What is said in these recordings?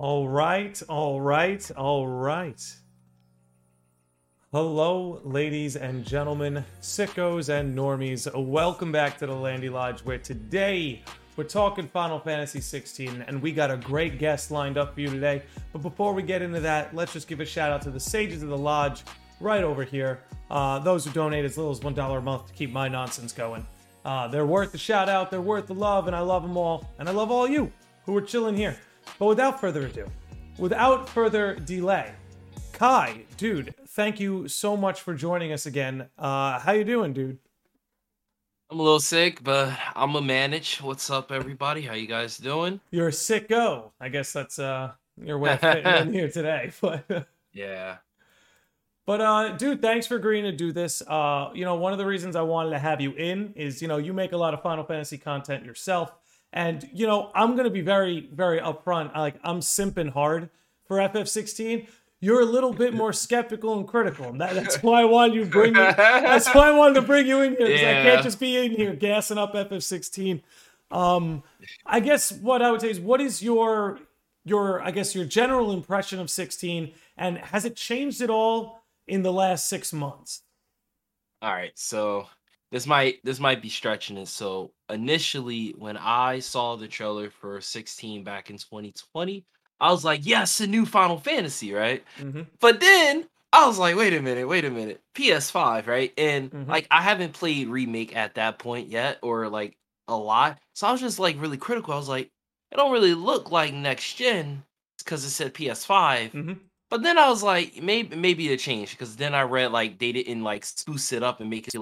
All right, all right, all right. Hello, ladies and gentlemen, sickos and normies. Welcome back to the Landi Lodge, where today we're talking Final Fantasy 16, and we got a great guest lined up for you today. But before we get into that, let's just give a shout out to the sages of the lodge right over here. Uh, those who donate as little as $1 a month to keep my nonsense going. Uh, they're worth the shout out, they're worth the love, and I love them all. And I love all you who are chilling here. But without further ado, without further delay, Kai, dude, thank you so much for joining us again. Uh, how you doing, dude? I'm a little sick, but I'm a manage. What's up, everybody? How you guys doing? You're a sicko. I guess that's uh your way of fitting in here today. But Yeah. But uh, dude, thanks for agreeing to do this. Uh, you know, one of the reasons I wanted to have you in is, you know, you make a lot of Final Fantasy content yourself, and you know, I'm gonna be very, very upfront. Like, I'm simping hard for FF16. You're a little bit more skeptical and critical, and that, that's why I wanted you to bring. You, that's why I wanted to bring you in here because I can't just be in here gassing up FF16. Um, I guess what I would say is, what is your your I guess your general impression of 16, and has it changed at all in the last six months? All right. So this might this might be stretching it. So initially, when I saw the trailer for 16 back in 2020, I was like, yes, a new Final Fantasy, right? Mm-hmm. But then I was like, wait a minute, wait a minute. PS5, right? And Mhm. like I haven't played remake at that point yet, or like a lot. So I was just like really critical. I was like, it don't really look like next gen because it said PS5. Mm-hmm. But then I was like, maybe maybe it changed because then I read like they didn't like spruce it up and make it.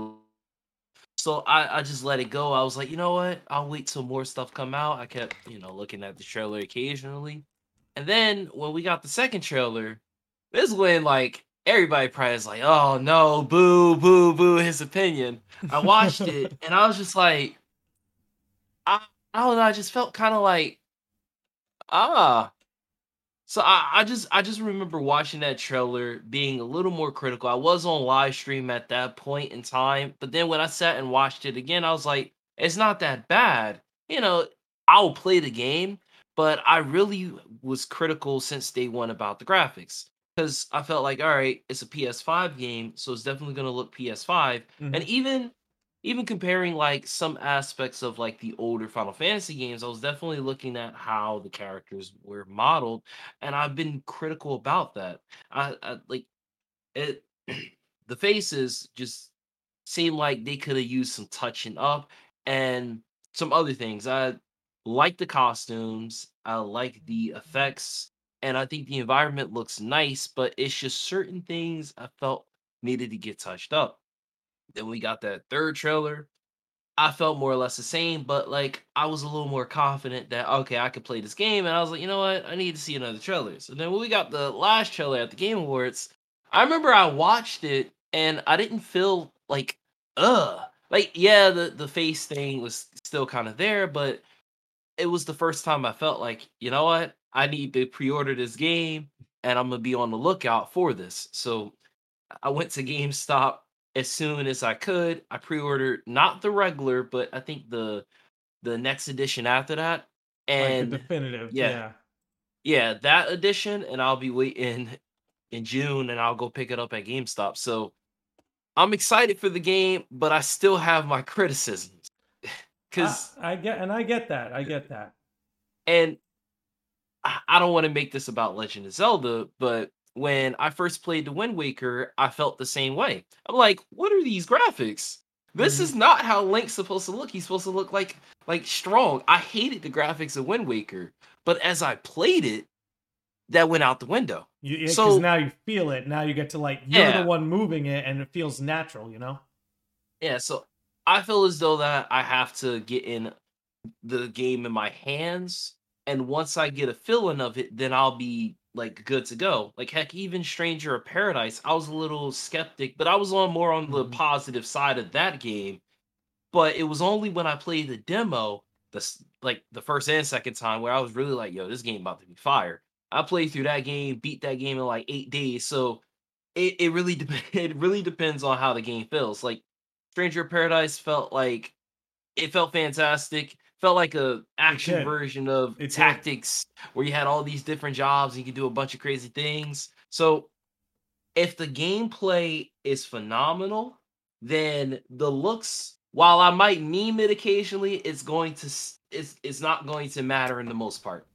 So I I just let it go. I was like, you know what? I'll wait till more stuff come out. I kept you know looking at the trailer occasionally, and then when we got the second trailer, this is when like everybody probably is like, oh no, boo boo boo, his opinion. I watched it and I was just like, I I don't know. I just felt kind of like, ah. So I, I just I just remember watching that trailer, being a little more critical. I was on live stream at that point in time, but then when I sat and watched it again, I was like, it's not that bad. You know, I'll play the game, but I really was critical since day one about the graphics because I felt like, all right, it's a PS5 game, so it's definitely gonna look PS5, and mm-hmm. even even comparing like some aspects of like the older Final Fantasy games, I was definitely looking at how the characters were modeled, and I've been critical about that. I, I like it. the faces just seem like they could have used some touching up and some other things. I like the costumes. I like the effects, and I think the environment looks nice. But it's just certain things I felt needed to get touched up. Then we got that third trailer. I felt more or less the same, but like I was a little more confident that okay, I could play this game, and I was like, you know what, I need to see another trailer. So then when we got the last trailer at the Game Awards, I remember I watched it and I didn't feel like ugh, like yeah, the the face thing was still kind of there, but it was the first time I felt like you know what, I need to pre-order this game, and I'm gonna be on the lookout for this. So I went to GameStop as soon as I could. I pre-ordered not the regular, but I think the the next edition after that. And like the definitive, yeah. yeah. yeah, that edition, and I'll be waiting in June and I'll go pick it up at GameStop. So I'm excited for the game, but I still have my criticisms. Cause I, I get and I get that. I get that. and I I don't want to make this about Legend of Zelda, but when I first played the Wind Waker, I felt the same way. I'm like, what are these graphics? This Mhm. is not how Link's supposed to look. He's supposed to look like like strong. I hated the graphics of Wind Waker, but as I played it, that went out the window. You because So- now you feel it. Now you get to like you're Yeah. the one moving it, and it feels natural. You know. Yeah, so I feel as though that I have to get in the game in my hands, and once I get a feeling of it, then I'll be like good to go. Like heck, even Stranger of Paradise, I was a little skeptic, but I was on more on the Mhm. positive side of that game. But it was only when I played the demo, the like the first and second time, where I was really like, "Yo, this game about to be fire." I played through that game, beat that game in like eight days. So it, it really dep- it really depends on how the game feels. Like Stranger of Paradise felt like it felt fantastic. Felt like a action version of It did. tactics where you had all these different jobs and you could do a bunch of crazy things. So if the gameplay is phenomenal, then the looks, while I might meme it occasionally, it's going to it's it's not going to matter in the most part.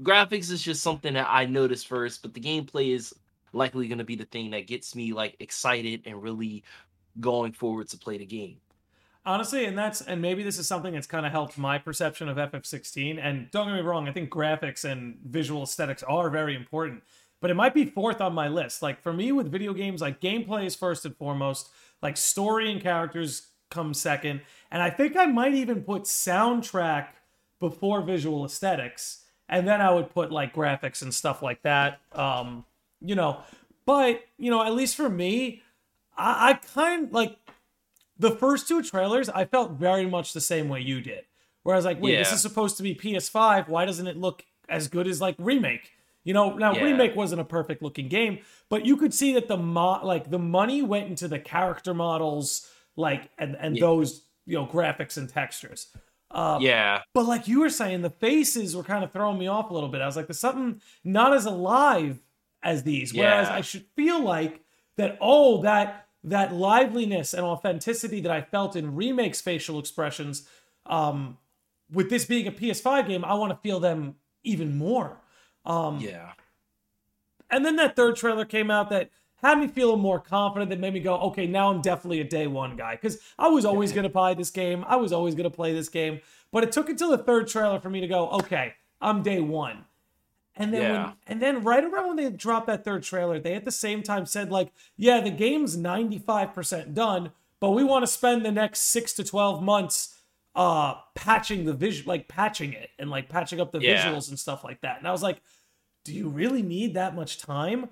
Graphics is just something that I noticed first, but the gameplay is likely going to be the thing that gets me like excited and really going forward to play the game. Honestly, and that's and maybe this is something that's kind of helped my perception of FF16. And don't get me wrong, I think graphics and visual aesthetics are very important, but it might be fourth on my list. Like for me with video games, like gameplay is first and foremost, like story and characters come second, and I think I might even put soundtrack before visual aesthetics, and then I would put like graphics and stuff like that. Um, you know, but you know, at least for me, I, I kind like the first two trailers, I felt very much the same way you did. Where I was like, wait, this is supposed to be PS5. Why doesn't it look as good as like remake? You know, now Yeah. remake wasn't a perfect looking game, but you could see that the mo- like the money went into the character models, like and and Yeah. those you know graphics and textures. Uh, Yeah, but like you were saying, the faces were kind of throwing me off a little bit. I was like, there's something not as alive as these. Whereas Yeah. I should feel like that, oh, that that liveliness and authenticity that I felt in remakes facial expressions, um, with this being a PS5 game, I want to feel them even more. Um, yeah. and then that third trailer came out that had me feeling more confident, that made me go, okay, now I'm definitely a day one guy. Because I was always going to buy this game. I was always going to play this game. But it took until the third trailer for me to go, okay, I'm day one. And then when, and then right around when they dropped that third trailer, they at the same time said, like, yeah, the game's 95% done, but we want to spend the next six to 12 months uh patching the vision like patching it and like patching up the Yeah. visuals and stuff like that. And I was like, do you really need that much time?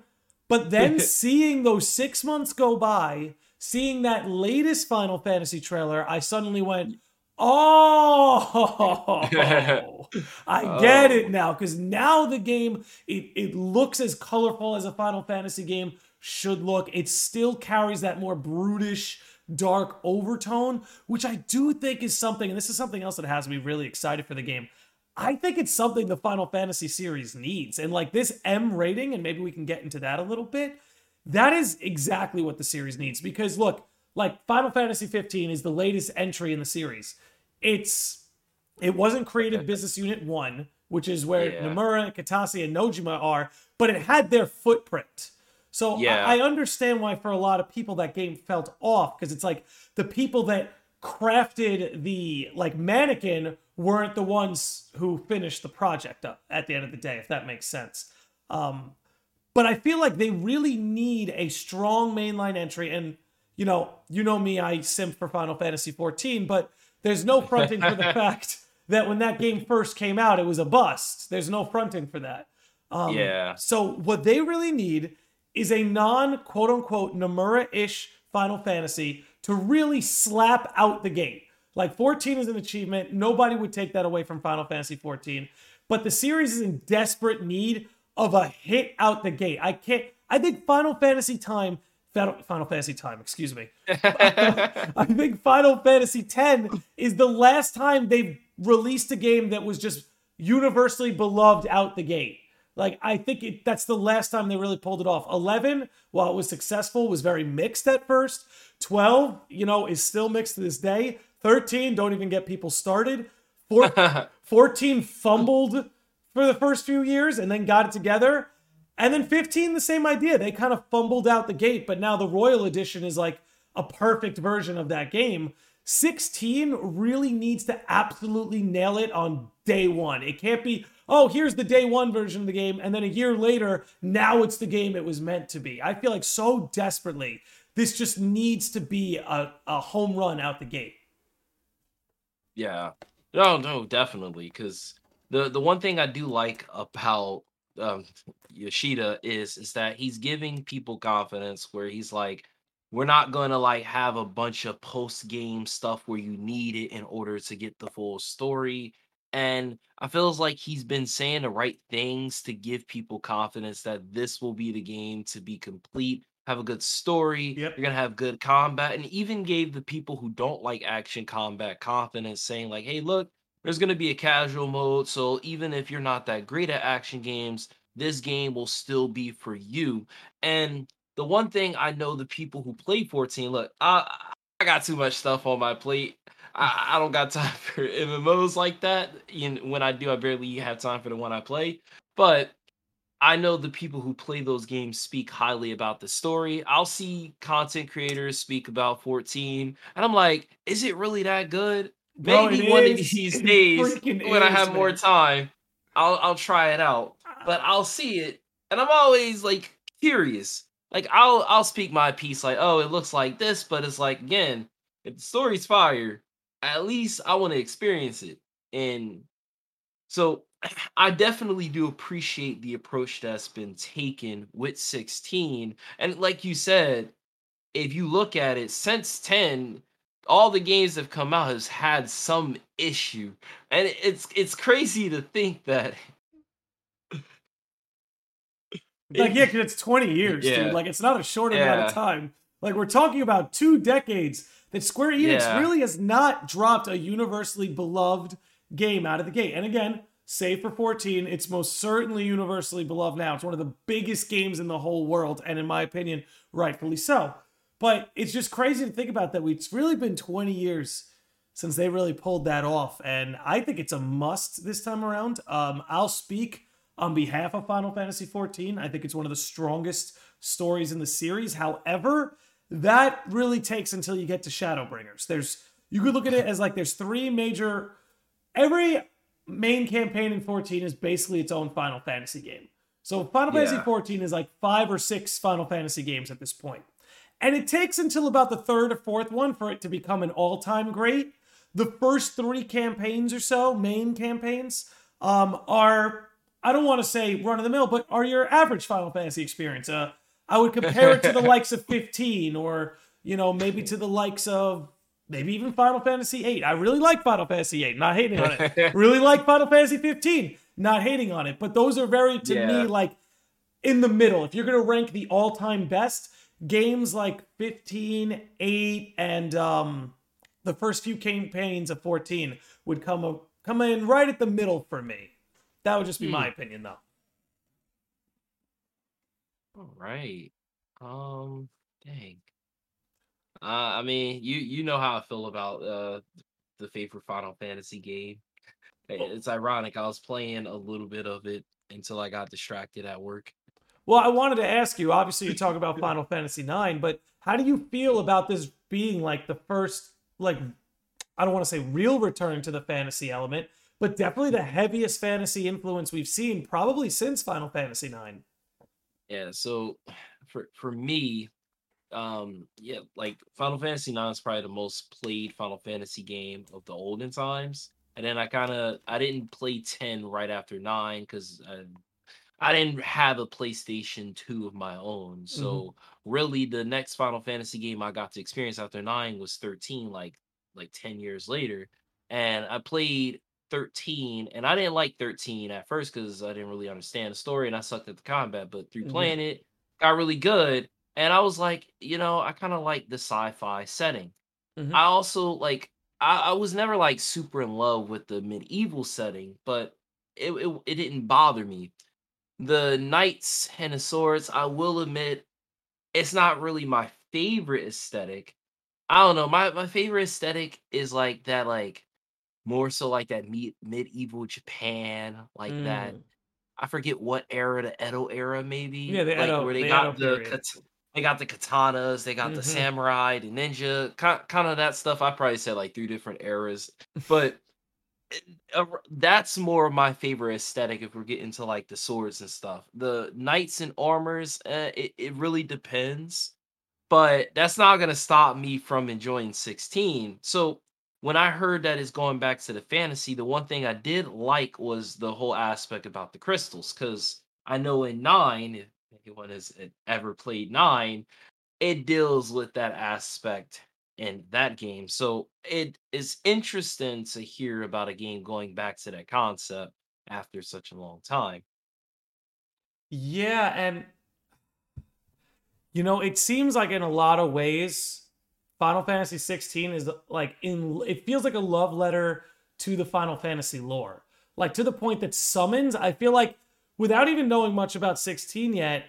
But then seeing those six months go by, seeing that latest Final Fantasy trailer, I suddenly went, oh, I get it oh. now. Because now the game, it, it looks as colorful as a Final Fantasy game should look. It still carries that more brutish, dark overtone, which I do think is something, and this is something else that has me really excited for the game. I think it's something the Final Fantasy series needs. And like this M rating, and maybe we can get into that a little bit, that is exactly what the series needs. Because look, like Final Fantasy 15 is the latest entry in the series. It's it wasn't Creative Business Unit 1, which is where Yeah. Nomura, Kitase, and Nojima are, but it had their footprint. So I- I, understand why for a lot of people that game felt off because it's like the people that crafted the like mannequin weren't the ones who finished the project up at the end of the day, if that makes sense. Um, but I feel like they really need a strong mainline entry. And you know, you know me, I simp for Final Fantasy 14, but there's no fronting for the fact that when that game first came out, it was a bust. There's no fronting for that. Um, Yeah. So what they really need is a non quote unquote Nomura-ish Final Fantasy to really slap out the gate. Like 14 is an achievement. Nobody would take that away from Final Fantasy 14. But the series is in desperate need of a hit out the gate. I can't. I think Final Fantasy Time. Final, Final Fantasy Time. Excuse me. I think Final Fantasy X is the last time they've released a game that was just universally beloved out the gate. Like I think it, that's the last time they really pulled it off. 11, while it was successful, was very mixed at first. 12, you know, is still mixed to this day. 13, don't even get people started. Four, 14 fumbled for the first few years and then got it together. And then 15, the same idea. They kind of fumbled out the gate, but now the Royal Edition is like a perfect version of that game. 16 really needs to absolutely nail it on day one. It can't be, oh, here's the day one version of the game, and then a year later, now it's the game it was meant to be. I feel like so desperately, this just needs to be a, a home run out the gate. Yeah. No, no, definitely. Because the the one thing I do like about um, Yoshida is is that he's giving people confidence. Where he's like, we're not gonna like have a bunch of post game stuff where you need it in order to get the full story. And I feels like he's been saying the right things to give people confidence that this will be the game to be complete. have a good story. Yep. You're gonna have good combat, and even gave the people who don't like action combat confidence, saying like, "Hey, look, there's gonna be a casual mode, so even if you're not that great at action games, this game will still be for you." And the one thing I know the people who play 14, look, I I got too much stuff on my plate. I, I don't got time for MMOs like that. Know, when I do, I barely have time for the one I play. But I know the people who play those games speak highly about the story. I'll see content creators speak about 14, and I'm like, is it really that good? Bro, Maybe one of these days, when I is, have more time, I'll I'll try it out. But I'll see it, and I'm always like curious. Like I'll I'll speak my piece, like, oh, it looks like this, but it's like again, if the story's fire, at least I want to experience it. And so I definitely do appreciate the approach that's been taken with 16. And like you said, if you look at it since 10, all the games that have come out has had some issue. And it's it's crazy to think that Like, yeah, because it's 20 years, Yeah. dude. Like, it's not a short amount of time. Like, we're talking about two decades that Square Enix Yeah. really has not dropped a universally beloved game out of the gate. And again, save for 14, it's most certainly universally beloved now. It's one of the biggest games in the whole world, and in my opinion, rightfully so. But it's just crazy to think about that. It's really been 20 years since they really pulled that off. And I think it's a must this time around. Um, I'll speak on behalf of Final Fantasy XIV. I think it's one of the strongest stories in the series. However, that really takes until you get to Shadowbringers. There's you could look at it as like there's three major every main campaign in 14 is basically its own Final Fantasy game. So Final Fantasy Yeah. 14 is like five or six Final Fantasy games at this point. And it takes until about the third or fourth one for it to become an all-time great. The first three campaigns or so, main campaigns, um, are I don't want to say run of the mill, but are your average Final Fantasy experience. Uh, I would compare it to the likes of 15, or you know maybe to the likes of maybe even Final Fantasy 8. I really like Final Fantasy 8, not hating on it. really like Final Fantasy 15, not hating on it. But those are very to Yeah. me like in the middle. If you're gonna rank the all-time best games like 15, 8, and um, the first few campaigns of 14 would come a, come in right at the middle for me. That would just be my opinion, though. All right. Um, dang. Uh, I mean, you you know how I feel about uh the favorite Final Fantasy game. Eh, It's ironic. I was playing a little bit of it until I got distracted at work. Well, I wanted to ask you. Obviously, you talk about Final Fantasy IX, but how do you feel about this being like the first, like, I don't want to say real return to the fantasy element, but definitely the heaviest fantasy influence we've seen probably since Final Fantasy IX. Yeah, so for for me, um, yeah, like Final Fantasy IX is probably the most played Final Fantasy game of the olden times. And then I kind of I didn't play 10 right after 9 because I, I didn't have a PlayStation 2 of my own. So really the next Final Fantasy game I got to experience after 9 was 13, like like 10 years later. And I played 13 and I didn't like 13 at first because I didn't really understand the story and I sucked at the combat, but through Mhm. playing it, got really good. And I was like, you know, I kind of like the sci-fi setting. Mhm. I also like I, I was never like super in love with the medieval setting, but it, it it didn't bother me. The knights and the swords, I will admit, it's not really my favorite aesthetic. I don't know. My my favorite aesthetic is like that, like more so like that me- medieval Japan, like that. Mm. I forget what era, the Edo era, maybe. Yeah, the like Edo- where they the got Edo the kat- they got the katanas, they got the Mhm. samurai, the ninja, kind, kind of that stuff. I probably said like three different eras, but that's more of my favorite aesthetic if we're getting to like the swords and stuff. The knights and armors, uh, it it really depends, but that's not gonna stop me from enjoying 16. So when I heard that it's going back to the fantasy, the one thing I did like was the whole aspect about the crystals, because I know in nine, if anyone has e- ever played nine, it deals with that aspect in that game. So it is interesting to hear about a game going back to that concept after such a long time. Yeah, and You know, it seems like in a lot of ways, Final Fantasy 16 is like in it feels like a love letter to the Final Fantasy lore. Like to the point that summons, I feel like without even knowing much about 16 yet,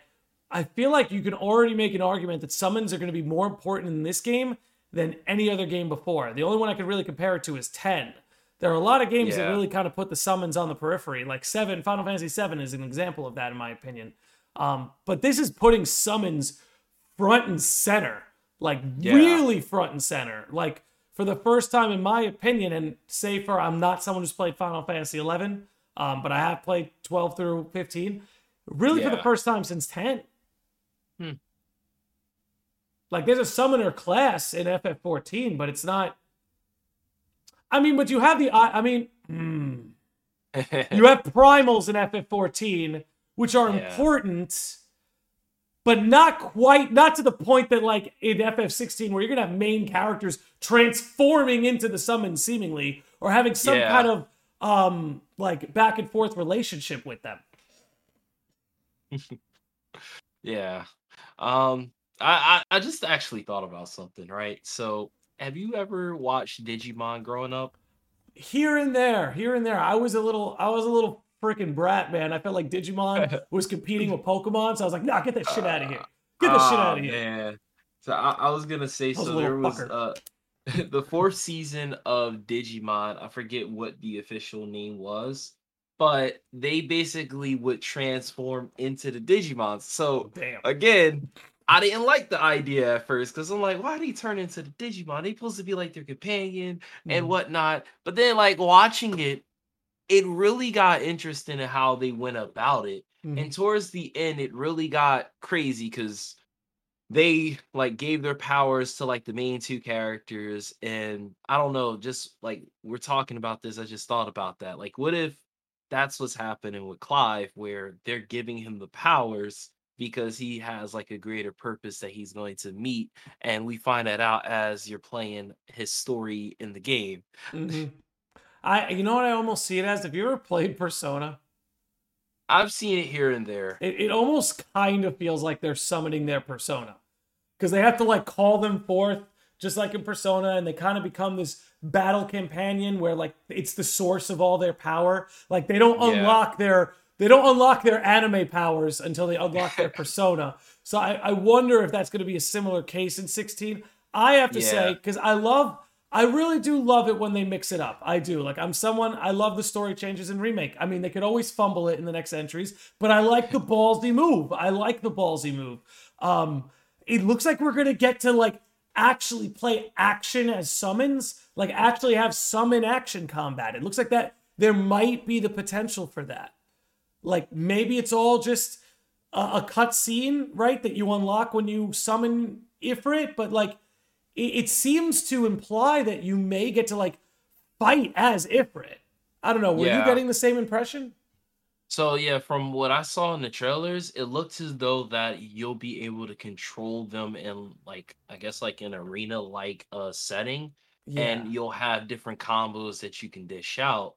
I feel like you can already make an argument that summons are going to be more important in this game than any other game before. The only one I could really compare it to is 10. There are a lot of games that really kind of put the summons on the periphery. Like 7, Final Fantasy 7 is an example of that in my opinion. Um, but this is putting summons front and center. Like Yeah. really front and center. Like for the first time in my opinion and say for I'm not someone who's played Final Fantasy 11, um, but I have played 12 through 15. Really for the first time since 10. Hmm. Like there's a summoner class in FF14, but it's not. I mean, but you have the. I I mean, hmm. you have primals in FF14, which are Yeah. important, but not quite, not to the point that like in FF16, where you're gonna have main characters transforming into the summon seemingly, or having some Yeah. kind of um like back and forth relationship with them. Yeah. Um I, I I just actually thought about something, right? So have you ever watched Digimon growing up? here and there, here and there. I was a little, I was a little freaking brat, man. I felt like Digimon was competing with Pokemon, so I was like, nah, get that shit out of here. Get the shit out of here. Man. So I, I was gonna say was so there was uh the fourth season of Digimon, I forget what the official name was, but they basically would transform into the Digimon. So Damn. again, I didn't like the idea at first because I'm like, why did he turn into the Digimon? They supposed to be like their companion and Mhm. whatnot. But then, like watching it, it really got interesting in how they went about it. Mhm. And towards the end, it really got crazy because they like gave their powers to like the main two characters. And I don't know, just like we're talking about this, I just thought about that. Like, what if that's what's happening with Clive, where they're giving him the powers because he has like a greater purpose that he's going to meet. And we find that out as you're playing his story in the game. Mhm. I, you know what I almost see it as? Have you ever played Persona? I've seen it here and there. It, it almost kind of feels like they're summoning their persona because they have to like call them forth, just like in Persona, and they kind of become this battle companion where like it's the source of all their power. Like they don't Yeah. unlock their they don't unlock their anime powers until they unlock their persona. So I, I wonder if that's going to be a similar case in 16. I have to say because I love. I really do love it when they mix it up. I do. Like I'm someone I love the story changes in remake. I mean, they could always fumble it in the next entries, but I like the ballsy move. I like the ballsy move. Um it looks like we're going to get to like actually play action as summons, like actually have summon action combat. It looks like that there might be the potential for that. Like maybe it's all just a, a cut scene, right? That you unlock when you summon Ifrit, but like it, it seems to imply that you may get to like fight as Ifrit. I don't know. Were you getting the same impression? So yeah, from what I saw in the trailers, it looks as though that you'll be able to control them in like I guess like an arena like uh setting and you'll have different combos that you can dish out.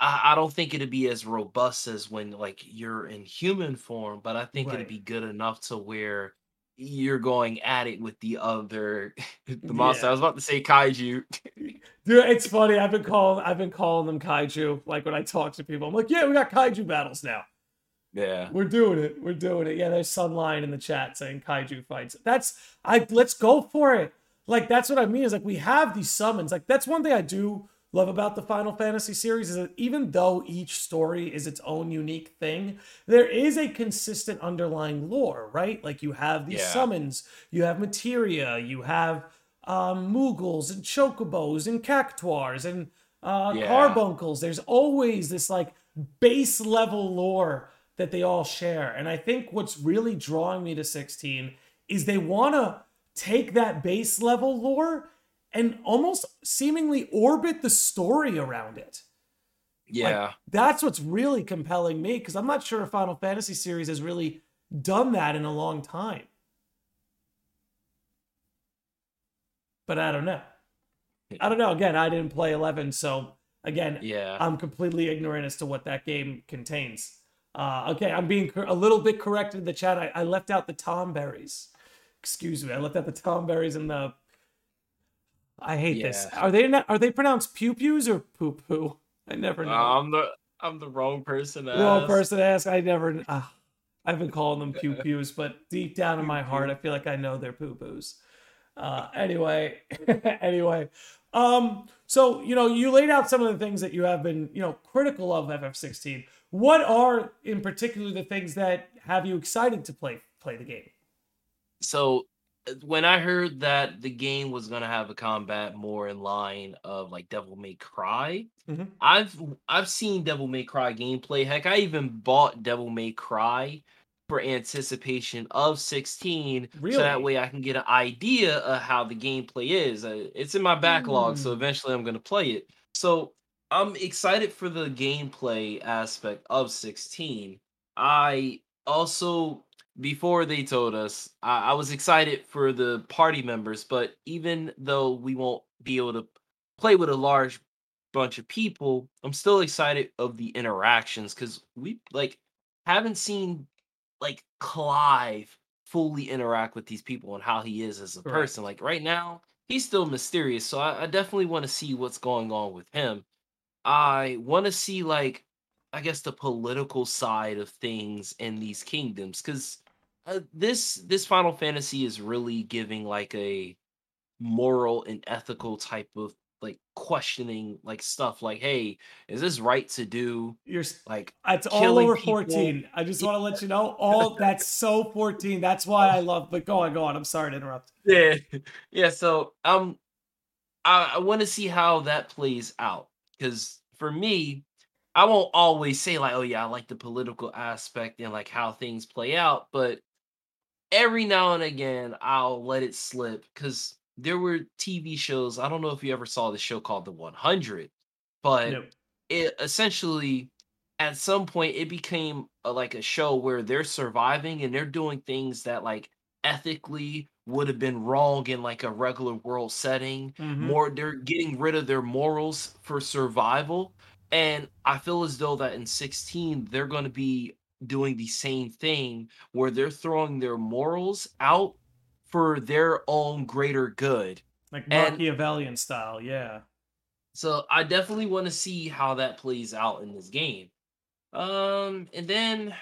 I, I don't think it'd be as robust as when like you're in human form, but I think Right. it'd be good enough to where you're going at it with the other the monster. Yeah. I was about to say kaiju. Dude, it's funny. I've been calling I've been calling them kaiju. Like when I talk to people, I'm like, yeah, we got kaiju battles now. yeah. We're doing it. We're doing it. Yeah, there's Sunline in the chat saying kaiju fights. That's I let's go for it. Like that's what I mean is like we have these summons. Like that's one thing I do love about the Final Fantasy series is that even though each story is its own unique thing, there is a consistent underlying lore, right? Like you have these Yeah. summons, you have materia, you have um Moogles and Chocobos and Cactuars and uh Yeah. carbuncles. There's always this like base level lore that they all share. And I think what's really drawing me to 16 is they want to take that base level lore and almost seemingly orbit the story around it. Yeah. That's what's really compelling me because I'm not sure if Final Fantasy series has really done that in a long time. But I don't know. I don't know. Again, I didn't play 11, so again, yeah. I'm completely ignorant as to what that game contains. Uh, okay, I'm being cor- a little bit corrected in the chat. I, I left out the Tonberries. Excuse me, I left out the Tonberries and the. I hate this. Are they not, are they pronounced pew pews or poo poo? I never know. I'm the I'm the wrong person. To Wrong ask. person to ask. I never. Uh, I've been calling them pew pews, but deep down in my heart, I feel like I know they're poo poos. Uh, anyway, anyway, um, so you know, you laid out some of the things that you have been, you know, critical of FF16. What are, in particular, the things that have you excited to play play the game? so uh, when I heard that the game was gonna have a combat more in line of like Devil May Cry, Mhm. I've I've seen Devil May Cry gameplay. Heck, I even bought Devil May Cry for anticipation of 16, so that way I can get an idea of how the gameplay is. Uh, It's in my backlog, so Mm. eventually I'm gonna play it. So I'm excited for the gameplay aspect of 16. I also before they told us, I, I was excited for the party members, but even though we won't be able to play with a large bunch of people, I'm still excited of the interactions because we like haven't seen like Clive fully interact with these people and how he is as a Correct. person. Like right now, he's still mysterious, so I, I definitely want to see what's going on with him. I want to see like I guess the political side of things in these kingdoms because uh, this this Final Fantasy is really giving like a moral and ethical type of like questioning like stuff like hey is this right to do You're like it's all over people. 14. I just want to let you know, all that's so 14. That's why I love. But go on, go on. I'm sorry to interrupt. yeah yeah so um i, I want to see how that plays out because for me i won't always say like oh yeah i like the political aspect and like how things play out but every now and again i'll let it slip because there were tv shows i don't know if you ever saw the show called the 100 but No. it essentially at some point it became a, like a show where they're surviving and they're doing things that like ethically would have been wrong in like a regular world setting Mhm. more they're getting rid of their morals for survival and i feel as though that in 16 they're going to be doing the same thing where they're throwing their morals out for their own greater good Like And- Machiavellian style, yeah. so I definitely want to see how that plays out in this game. Um, and then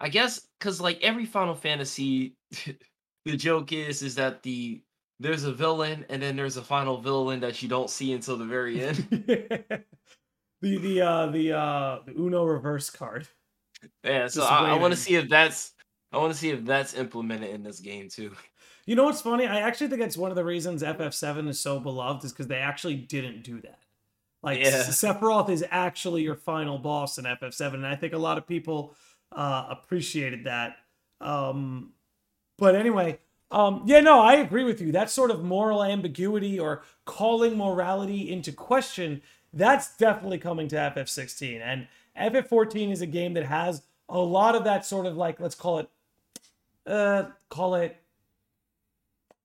I guess because like every Final Fantasy, the joke is is that the there's a villain and then there's a final villain that you don't see until the very end. the the uh the uh the Uno reverse card. Yeah, so I, I want to see if that's I want to see if that's implemented in this game too. You know what's funny? I actually think it's one of the reasons FF7 is so beloved is because they actually didn't do that. Like Yeah. Sephiroth is actually your final boss in FF7, and I think a lot of people uh, appreciated that. Um, but anyway, um, yeah, no, I agree with you. That sort of moral ambiguity or calling morality into question, that's definitely coming to FF16. And FF14 is a game that has a lot of that sort of like, let's call it, uh, call it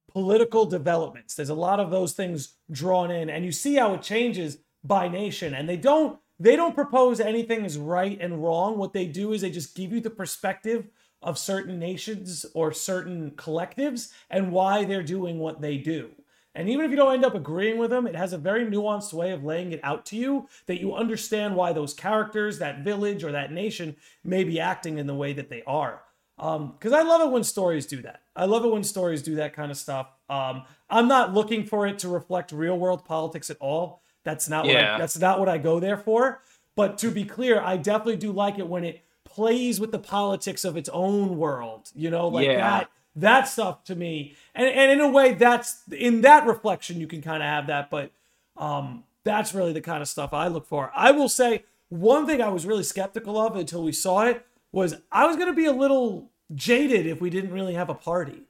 political developments. There's a lot of those things drawn in, and you see how it changes by nation. And they don't they don't propose anything is right and wrong. What they do is they just give you the perspective of certain nations or certain collectives and why they're doing what they do. And even if you don't end up agreeing with them, it has a very nuanced way of laying it out to you that you understand why those characters, that village, or that nation may be acting in the way that they are. Because I love it when stories do that. I love it when stories do that kind of stuff. Um, I'm not looking for it to reflect real world politics at all. That's not what I, Yeah. that's not what I go there for. But to be clear, I definitely do like it when it plays with the politics of its own world. You know, like Yeah. that that stuff to me. And and in a way, that's in that reflection you can kind of have that. But um, that's really the kind of stuff I look for. I will say one thing I was really skeptical of until we saw it was I was going to be a little jaded if we didn't really have a party.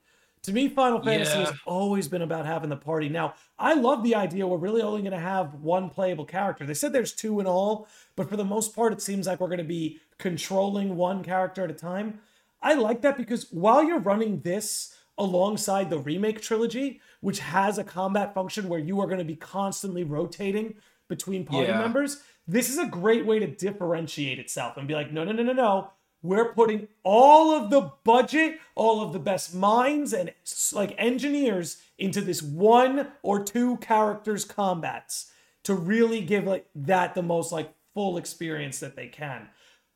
To me, Final Fantasy has always been about having the party. Now, I love the idea we're really only going to have one playable character. They said there's two in all, but for the most part, it seems like we're going to be controlling one character at a time. I like that because while you're running this alongside the remake trilogy, which has a combat function where you are going to be constantly rotating between party Yeah. members. This is a great way to differentiate itself and be like, no, no, no, no, no. We're putting all of the budget, all of the best minds and like engineers into this one or two characters combats to really give like that the most like full experience that they can.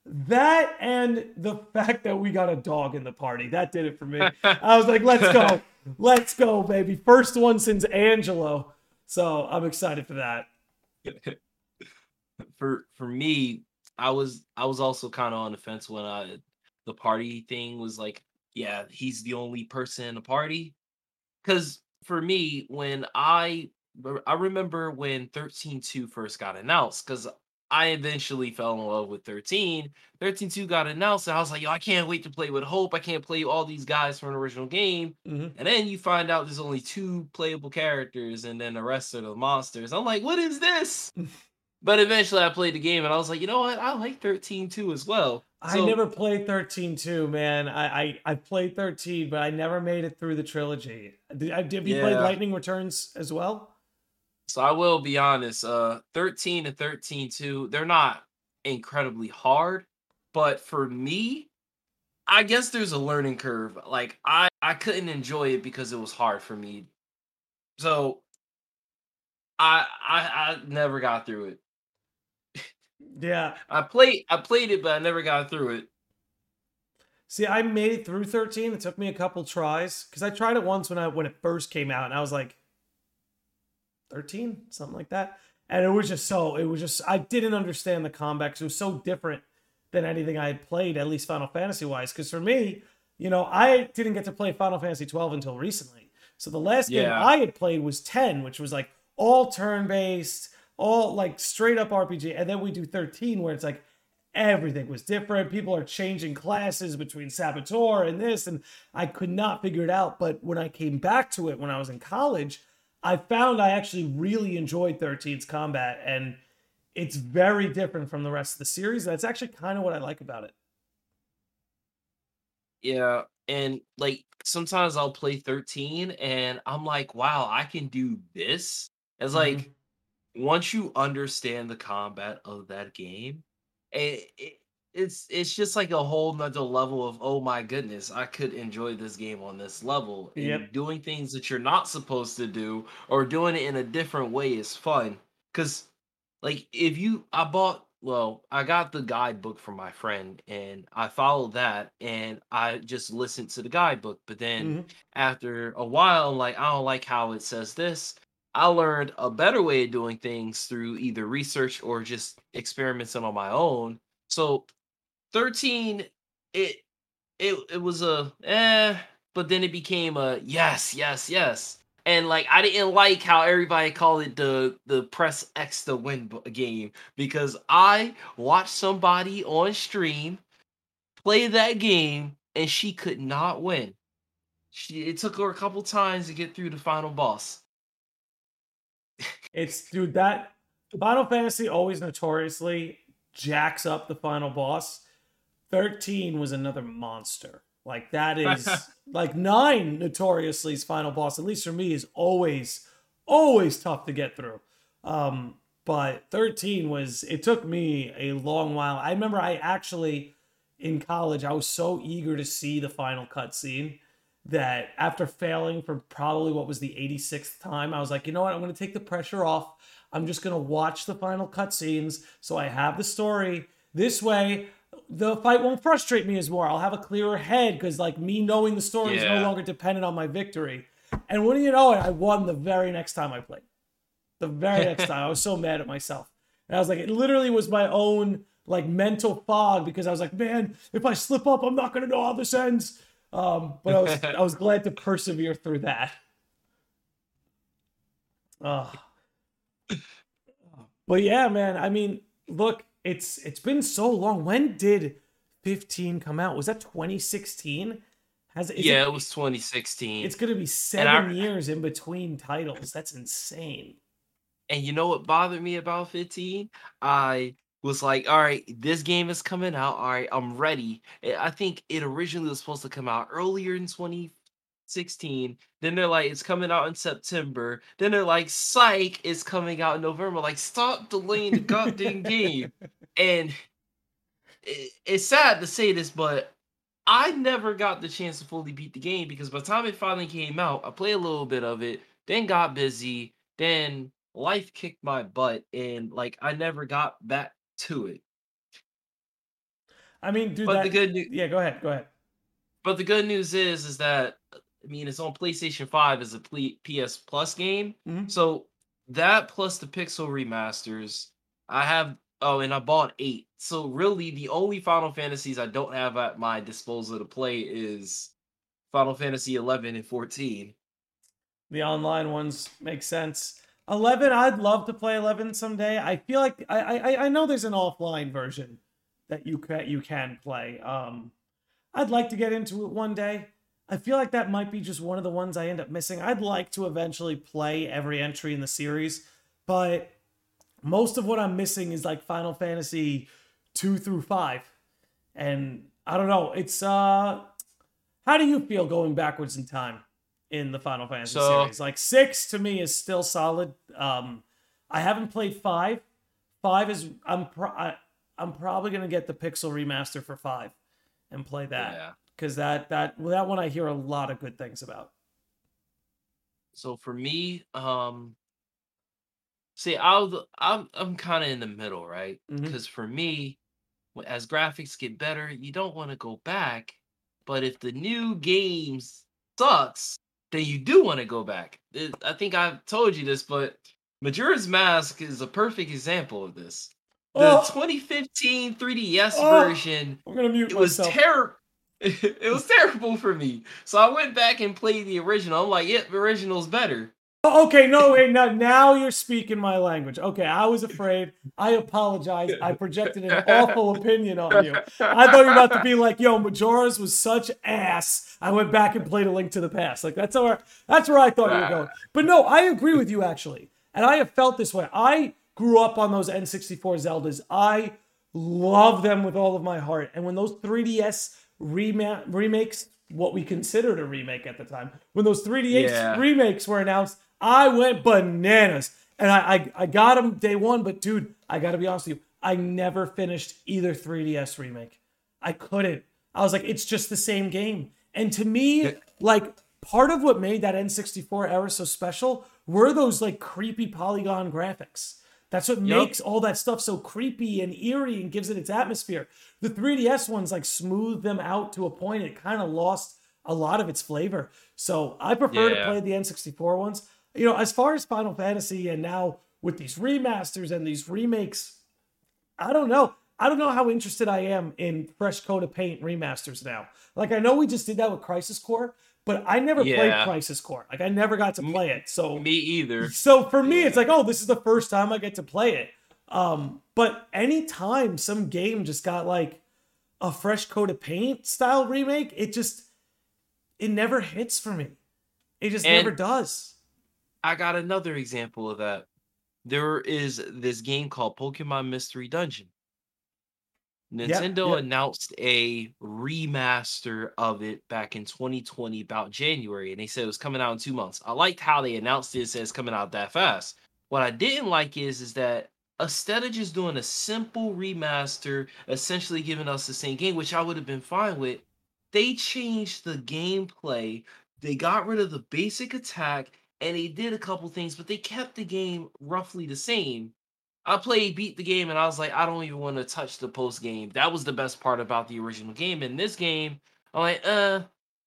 That and the fact that we got a dog in the party, that did it for me. I was like, let's go. Let's go, baby. First one since Angelo. So I'm excited for that. for for me, I was I was also kind of on the fence when I the party thing was like, yeah, he's the only person in the party. Cause for me, when I I remember when 13.2 first got announced, because I eventually fell in love with 13. 13.2 got announced, and I was like, yo, I can't wait to play with Hope. I can't play all these guys from an original game. Mhm. And then you find out there's only two playable characters, and then the rest are the monsters. I'm like, what is this? but eventually I played the game, and I was like, you know what? I like 13 too as well. I never played 13 too, man. I, I I played 13, but I never made it through the trilogy. Did, I- you played Yeah. Lightning Returns as well? So I will be honest, uh 13 and 13 too, they're not incredibly hard, but for me, I guess there's a learning curve. Like I I couldn't enjoy it because it was hard for me. So I I I never got through it. Yeah. I played I played it but I never got through it. See, I made it through 13. It took me a couple tries because I tried it once when I when it first came out, and I was like 13, something like that. And it was just so it was just I didn't understand the combat 'cause it was so different than anything I had played, at least Final Fantasy wise. Because for me, you know, I didn't get to play Final Fantasy 12 until recently. So the last game I had played was 10, which was like all turn based, all like straight up RPG. And then we do 13, where it's like everything was different. People are changing classes between Saboteur and this, and I could not figure it out. But when I came back to it when I was in college, I found I actually really enjoyed 13's combat, and it's very different from the rest of the series. That's actually kind of what I like about it. Yeah, and like sometimes I'll play 13 and I'm like, wow, I can do this. It's Mhm. like once you understand the combat of that game, it, it it's it's just like a whole nother level of oh my goodness, I could enjoy this game on this level. And Yep. doing things that you're not supposed to do or doing it in a different way is fun. Cause like if you I bought well, I got the guidebook from my friend and I followed that and I just listened to the guidebook. But then Mhm. after a while, like, I don't like how it says this. I learned a better way of doing things through either research or just experimenting on my own. So 13, it it it was a eh, but then it became a yes, yes, yes. And like I didn't like how everybody called it the the press X to win game because I watched somebody on stream play that game and she could not win. She it took her a couple times to get through the final boss. It's dude that Final Fantasy always notoriously jacks up the final boss. 13 was another monster. Like that is like 9 notoriously's final boss at least for me is always always tough to get through. Um but 13 was it took me a long while. I remember I actually in college I was so eager to see the final cutscene that after failing for probably what was the 86th time, I was like, you know what? I'm going to take the pressure off. I'm just going to watch the final cutscenes so I have the story. This way, the fight won't frustrate me as more. I'll have a clearer head because, like, me knowing the story is no longer dependent on my victory. And when you know it, I won the very next time I played. The very next time. I was so mad at myself. And I was like, it literally was my own like mental fog because I was like, man, if I slip up, I'm not gonna know how this ends. Um, but I was I was glad to persevere through that. Oh. But yeah, man. I mean, look, it's it's been so long. When did 15 come out? Was that 2016? Has is yeah, it, it was 2016. it's gonna be seven I- years in between titles. That's insane. And you know what bothered me about 15? I was like, all right, this game is coming out. All right, I'm ready. I think it originally was supposed to come out earlier in 2016 16. Then they're like, it's coming out in September. Then they're like, Psych is coming out in November. Like, stop delaying the goddamn game. And it, it's sad to say this, but I never got the chance to fully beat the game because by the time it finally came out, I played a little bit of it, then got busy, then life kicked my butt, and like I never got back to it. I mean, dude, But that, the good news, yeah, go ahead, go ahead. but the good news is, is that I mean, it's on PlayStation Five as a PS Plus game, Mhm. so that plus the Pixel remasters, I have. Oh, and I bought eight. So really, the only Final Fantasies I don't have at my disposal to play is Final Fantasy 11 and 14. The online ones make sense. Eleven, I'd love to play eleven someday. I feel like I I, I know there's an offline version that you can you can play. Um, I'd like to get into it one day. I feel like that might be just one of the ones I end up missing. I'd like to eventually play every entry in the series, but most of what I'm missing is like Final Fantasy two through five, and I don't know. It's uh, how do you feel going backwards in time in the Final Fantasy So- series? Like six to me is still solid. Um, I haven't played five. Five is I'm pro- I, I'm probably gonna get the Pixel remaster for five and play that Yeah. Because that that well, that one I hear a lot of good things about. So for me, um, see, I'll I'm I'm kind of in the middle, right? Because for me, as graphics get better, you don't want to go back. But if the new games sucks, then you do want to go back. It- I think I've told you this, but Majora's Mask is a perfect example of this. The Oh! 2015 3DS Oh! version I'm gonna mute it was terrible. it was terrible for me. So I went back and played the original. I'm like, yep, the original's better. Oh, okay, no, wait, now, now you're speaking my language. Okay, I was afraid. I apologize. I projected an awful opinion on you. I thought you were about to be like, "Yo, Majora's was such ass." I went back and played A Link to the Past. Like that's where that's where I thought you were going. But no, I agree with you actually, and I have felt this way. I grew up on those N64 Zeldas. I love them with all of my heart. And when those 3DS rema- remakes, what we considered a remake at the time, when those 3DS Yeah. remakes were announced, I went bananas. And I, I, I got them day one, but dude, I got to be honest with you, I never finished either 3DS remake. I couldn't. I was like, it's just the same game. And to me, like, part of what made that N64 era so special were those like creepy polygon graphics. That's what Yup. makes all that stuff so creepy and eerie and gives it its atmosphere. The 3DS ones like smooth them out to a point. It kind of lost a lot of its flavor. So I prefer to play the N64 ones. You know, as far as Final Fantasy and now with these remasters and these remakes, I don't know. I don't know how interested I am in fresh coat of paint remasters now. Like I know we just did that with Crisis Core, but I never played Crisis Core. Like I never got to play it. So Me either. so for me, it's like, oh, this is the first time I get to play it. Um, but anytime some game just got like a fresh coat of paint style remake, it just it never hits for me. It just And- never does. I got another example of that. There is this game called Pokemon Mystery Dungeon. Nintendo yep. announced a remaster of it back in 2020, about January, and they said it was coming out in two months. I liked how they announced it, says coming out that fast. What I didn't like is is that instead of just doing a simple remaster, essentially giving us the same game, which I would have been fine with, they changed the gameplay. They got rid of the basic attack and they did a couple things, but they kept the game roughly the same. I played, beat the game, and I was like, I don't even want to touch the post game. That was the best part about the original game. In this game, I'm like, uh,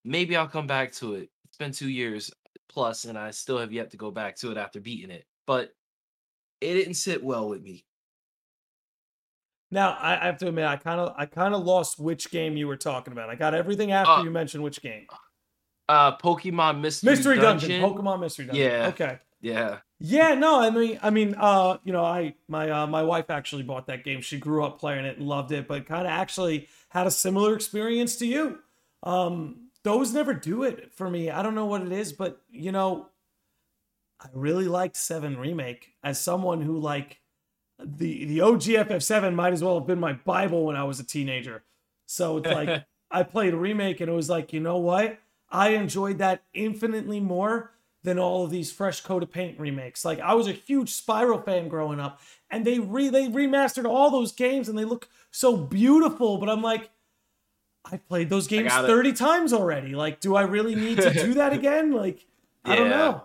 maybe I'll come back to it. It's been two years plus, and I still have yet to go back to it after beating it. But it didn't sit well with me. Now I, have to admit, I kind of I kind of lost which game you were talking about. I got everything after Uh, you mentioned which game. Uh, Pokemon Mystery, Mystery Dungeon, Dungeon. Pokemon Mystery Dungeon. Yeah. Okay. Yeah. Yeah, no, I mean, I mean, uh, you know, I my uh, my wife actually bought that game. She grew up playing it and loved it, but kind of actually had a similar experience to you. Um, those never do it for me. I don't know what it is, but you know, I really liked Seven Remake as someone who like the the OG FF7 might as well have been my bible when I was a teenager. So it's like I played remake and it was like, you know what? I enjoyed that infinitely more than all of these fresh coat of paint remakes. Like I was a huge Spyro fan growing up, and they re they remastered all those games and they look so beautiful. But I'm like, I played those games 30 times already. Like, do I really need to do that again? Like, yeah. I don't know.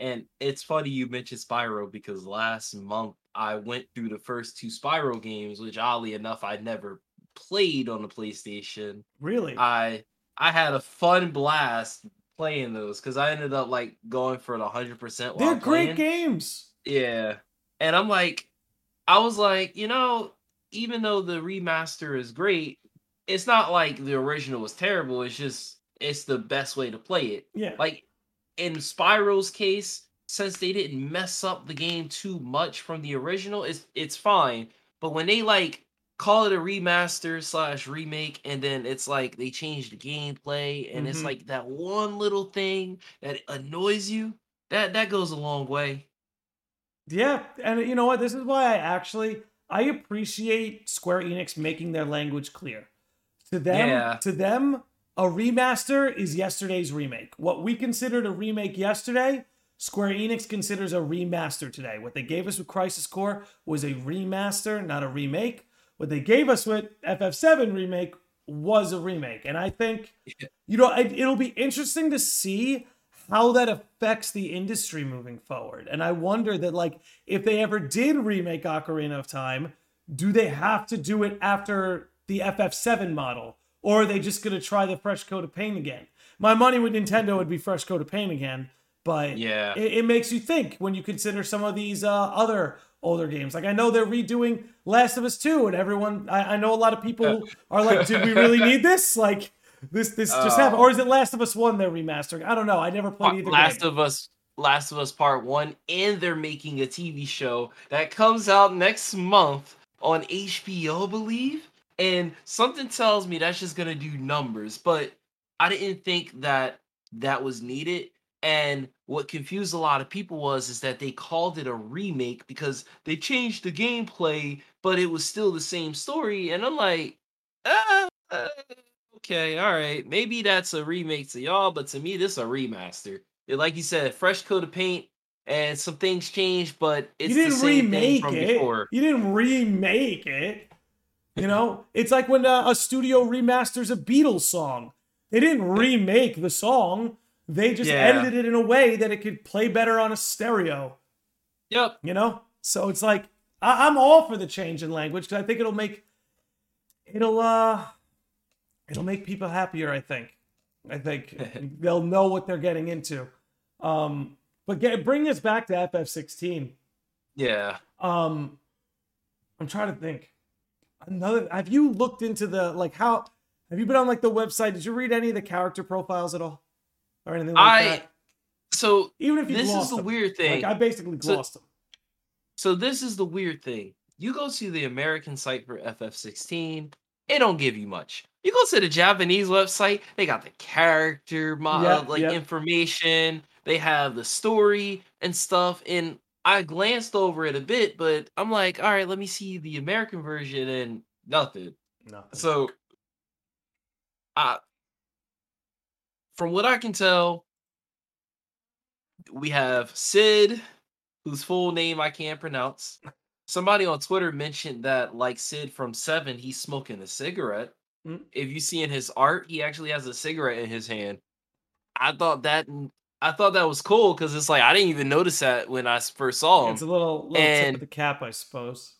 And it's funny you mentioned Spyro because last month I went through the first two Spyro games, which oddly enough I never played on the PlayStation. Really? I I had a fun blast playing those because I ended up like going for the hundred percent. They're great games. Yeah, and I'm like, I was like, you know, even though the remaster is great, it's not like the original was terrible. It's just it's the best way to play it. Yeah, like in Spyro's case, since they didn't mess up the game too much from the original, it's it's fine. But when they like call it a remaster slash remake and then it's like they change the gameplay and mm-hmm. it's like that one little thing that annoys you that that goes a long way yeah and you know what this is why i actually i appreciate square enix making their language clear to them yeah. to them a remaster is yesterday's remake what we considered a remake yesterday Square Enix considers a remaster today. What they gave us with Crisis Core was a remaster, not a remake what they gave us with FF7 remake was a remake. And I think, you know, it'll be interesting to see how that affects the industry moving forward. And I wonder that, like, if they ever did remake Ocarina of Time, do they have to do it after the FF7 model? Or are they just going to try the fresh coat of paint again? My money with Nintendo would be fresh coat of paint again. But yeah, it, it makes you think when you consider some of these uh, other older games. Like I know they're redoing Last of Us 2, and everyone I, I know a lot of people are like, did we really need this? Like this this just uh, happened. Or is it Last of Us 1 they're remastering? I don't know. I never played either. Last game. of Us Last of Us Part 1, and they're making a TV show that comes out next month on HBO, I believe. And something tells me that's just gonna do numbers, but I didn't think that that was needed and what confused a lot of people was is that they called it a remake because they changed the gameplay, but it was still the same story. And I'm like, ah, uh, okay, all right, maybe that's a remake to y'all, but to me, this is a remaster. It, like you said, a fresh coat of paint, and some things changed, but it's you didn't remake it. Before. You didn't remake it. You know, it's like when uh, a studio remasters a Beatles song. They didn't remake the song they just yeah. edited it in a way that it could play better on a stereo. Yep. You know? So it's like I- am all for the change in language because I think it'll make it'll uh it'll make people happier, I think. I think they'll know what they're getting into. Um but get bring us back to FF16. Yeah. Um I'm trying to think. Another have you looked into the like how have you been on like the website? Did you read any of the character profiles at all? Or anything like I, that. So even if you this is the them, weird thing, like I basically glossed so, them. So this is the weird thing. You go to the American site for FF16, it don't give you much. You go to the Japanese website, they got the character model, yep, uh, like yep. information. They have the story and stuff. And I glanced over it a bit, but I'm like, all right, let me see the American version and nothing. Nothing. So I from what I can tell, we have Cid, whose full name I can't pronounce. Somebody on Twitter mentioned that, like Cid from Seven, he's smoking a cigarette. Mm. If you see in his art, he actually has a cigarette in his hand. I thought that I thought that was cool because it's like I didn't even notice that when I first saw him. It's a little, little and, tip of the cap, I suppose.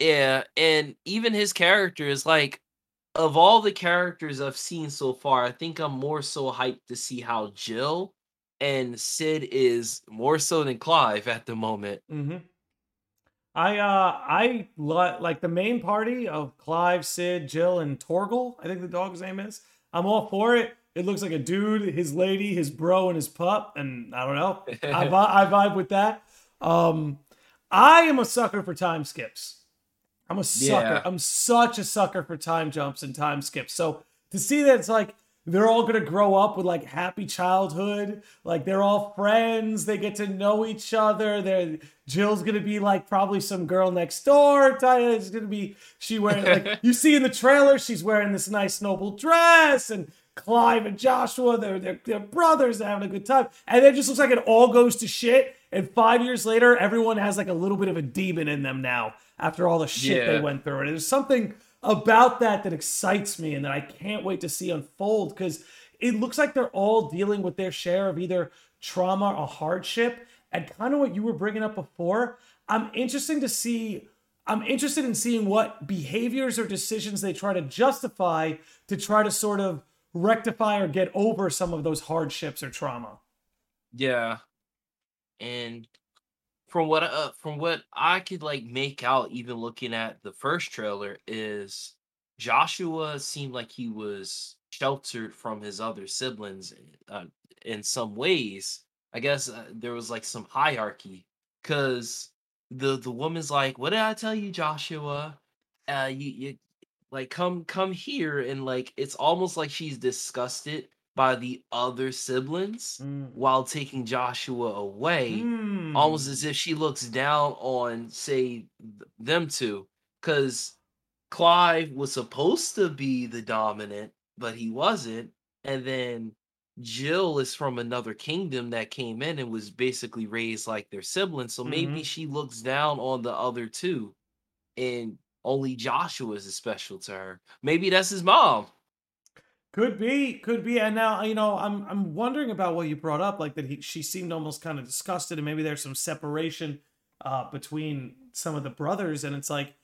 Yeah, and even his character is like of all the characters I've seen so far, I think I'm more so hyped to see how Jill and Cid is more so than Clive at the moment. Mm-hmm. I uh I lo- like the main party of Clive, Cid, Jill, and Torgal. I think the dog's name is. I'm all for it. It looks like a dude, his lady, his bro, and his pup, and I don't know. I, I vibe with that. Um, I am a sucker for time skips. I'm a sucker. Yeah. I'm such a sucker for time jumps and time skips. So to see that it's like they're all gonna grow up with like happy childhood. Like they're all friends. They get to know each other. They're Jill's gonna be like probably some girl next door. Is gonna be she wearing like you see in the trailer. She's wearing this nice noble dress, and Clive and Joshua, they're, they're, they're brothers, they're having a good time. And it just looks like it all goes to shit. And five years later, everyone has like a little bit of a demon in them now after all the shit yeah. they went through. And there's something about that that excites me and that I can't wait to see unfold because it looks like they're all dealing with their share of either trauma or hardship. And kind of what you were bringing up before, I'm interested to see. I'm interested in seeing what behaviors or decisions they try to justify to try to sort of rectify or get over some of those hardships or trauma. Yeah, and from what uh, from what I could like make out, even looking at the first trailer, is Joshua seemed like he was sheltered from his other siblings uh, in some ways. I guess uh, there was like some hierarchy because the the woman's like, "What did I tell you, Joshua? Uh, you you like come come here," and like it's almost like she's disgusted by the other siblings mm. while taking Joshua away, mm. almost as if she looks down on, say, them two. Because Clive was supposed to be the dominant, but he wasn't. And then Jill is from another kingdom that came in and was basically raised like their siblings. So mm-hmm. maybe she looks down on the other two. And only Joshua is special to her. Maybe that's his mom. Could be, could be. And now, you know, I'm I'm wondering about what you brought up, like that he she seemed almost kind of disgusted, and maybe there's some separation uh between some of the brothers, and it's like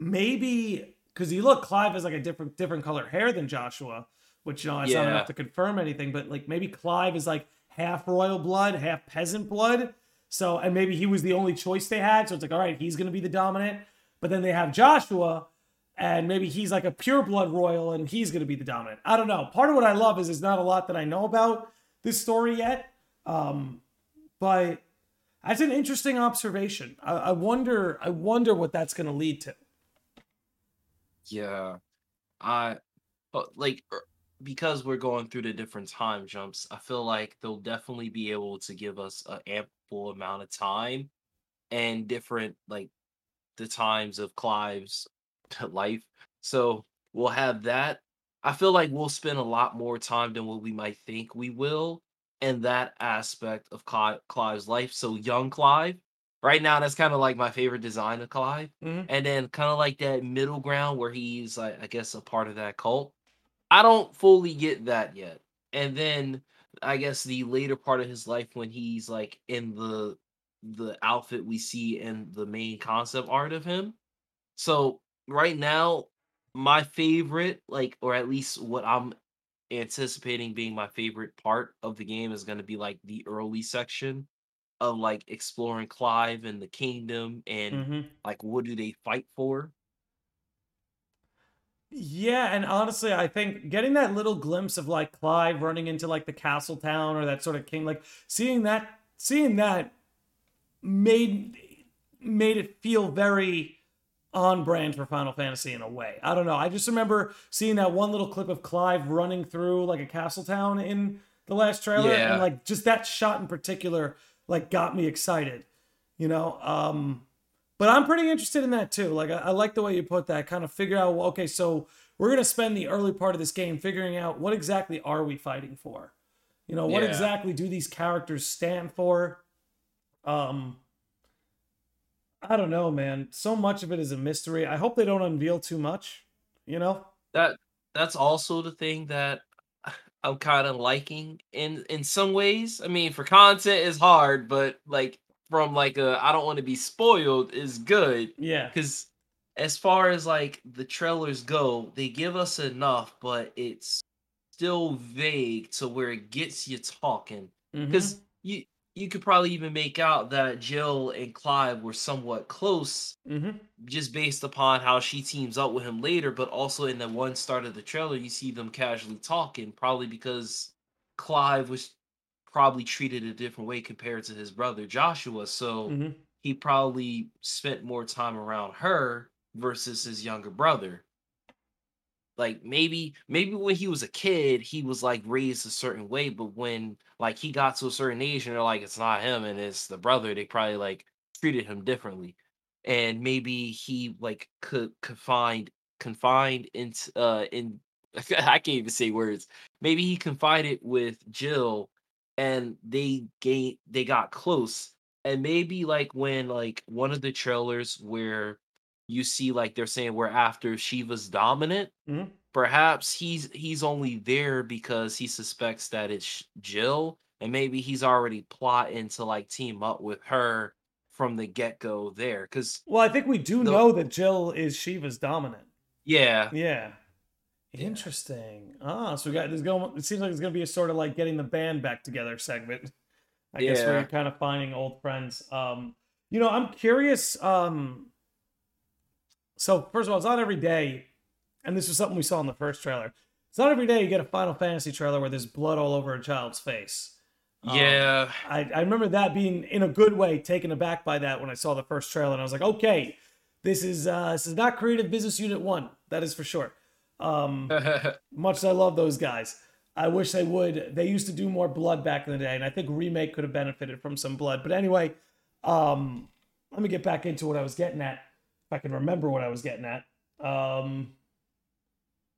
maybe because you look, Clive has like a different different color hair than Joshua, which you know, it's yeah. not enough to confirm anything, but like maybe Clive is like half royal blood, half peasant blood. So, and maybe he was the only choice they had. So it's like, all right, he's gonna be the dominant. But then they have Joshua, and maybe he's like a pure blood royal and he's going to be the dominant. I don't know. Part of what I love is there's not a lot that I know about this story yet. Um, but that's an interesting observation. I, I wonder. I wonder what that's going to lead to. Yeah, I, but like er, because we're going through the different time jumps, I feel like they'll definitely be able to give us an ample amount of time and different like the times of Clive's life. So we'll have that. I feel like we'll spend a lot more time than what we might think we will in that aspect of Clive's life. So young Clive, right now, that's kind of like my favorite design of Clive. Mm-hmm. And then kind of like that middle ground where he's like, I guess, a part of that cult. I don't fully get that yet. And then I guess the later part of his life when he's like in the the outfit we see in the main concept art of him. So right now, my favorite, like, or at least what I'm anticipating being my favorite part of the game is going to be like the early section of like exploring Clive and the kingdom and mm-hmm. like what do they fight for. Yeah, and honestly, I think getting that little glimpse of like Clive running into like the castle town or that sort of king, like seeing that, seeing that made made it feel very on brand for Final Fantasy in a way. I don't know. I just remember seeing that one little clip of Clive running through like a castle town in the last trailer, yeah. and like just that shot in particular, like got me excited. You know, um, but I'm pretty interested in that too. Like I, I like the way you put that. Kind of figure out. Well, okay, so we're gonna spend the early part of this game figuring out what exactly are we fighting for. You know, what yeah. exactly do these characters stand for? Um, I don't know, man. So much of it is a mystery. I hope they don't unveil too much, you know? That that's also the thing that I'm kind of liking in in some ways. I mean, for content is hard, but like from like a I don't want to be spoiled is good. Yeah. Cuz as far as like the trailers go, they give us enough, but it's still vague to where it gets you talking. Because mm-hmm. you you could probably even make out that Jill and Clive were somewhat close, mm-hmm. just based upon how she teams up with him later. But also in the one start of the trailer, you see them casually talking, probably because Clive was probably treated a different way compared to his brother Joshua. So mm-hmm. he probably spent more time around her versus his younger brother. Like maybe maybe when he was a kid he was like raised a certain way but when like he got to a certain age and they're like it's not him and it's the brother they probably like treated him differently and maybe he like could confined confined into uh in I can't even say words. Maybe he confided with Jill and they gain they got close. And maybe like when like one of the trailers where you see like they're saying we're after Shiva's dominant, Mhm. perhaps he's he's only there because he suspects that it's Jill and maybe he's already plotting to like team up with her from the get-go there cuz Well, I think we do The- know that Jill is Shiva's dominant. yeah, Yeah. Interesting. Ah, so we got there's going. It seems like it's going to be a sort of like getting the band back together segment. I guess Yeah. you're kind of finding old friends. Um, you know, I'm curious. Um, so first of all, it's not every day, and this was something we saw in the first trailer. It's not every day you get a Final Fantasy trailer where there's blood all over a child's face. Um, yeah. I, I remember that being in a good way taken aback by that when I saw the first trailer, and I was like, okay, this is uh, this is not Creative Business Unit One. That is for sure. Um, much as I love those guys, I wish they would. They used to do more blood back in the day, and I think remake could have benefited from some blood. But anyway, um, let me get back into what I was getting at. I can remember what I was getting at. Um,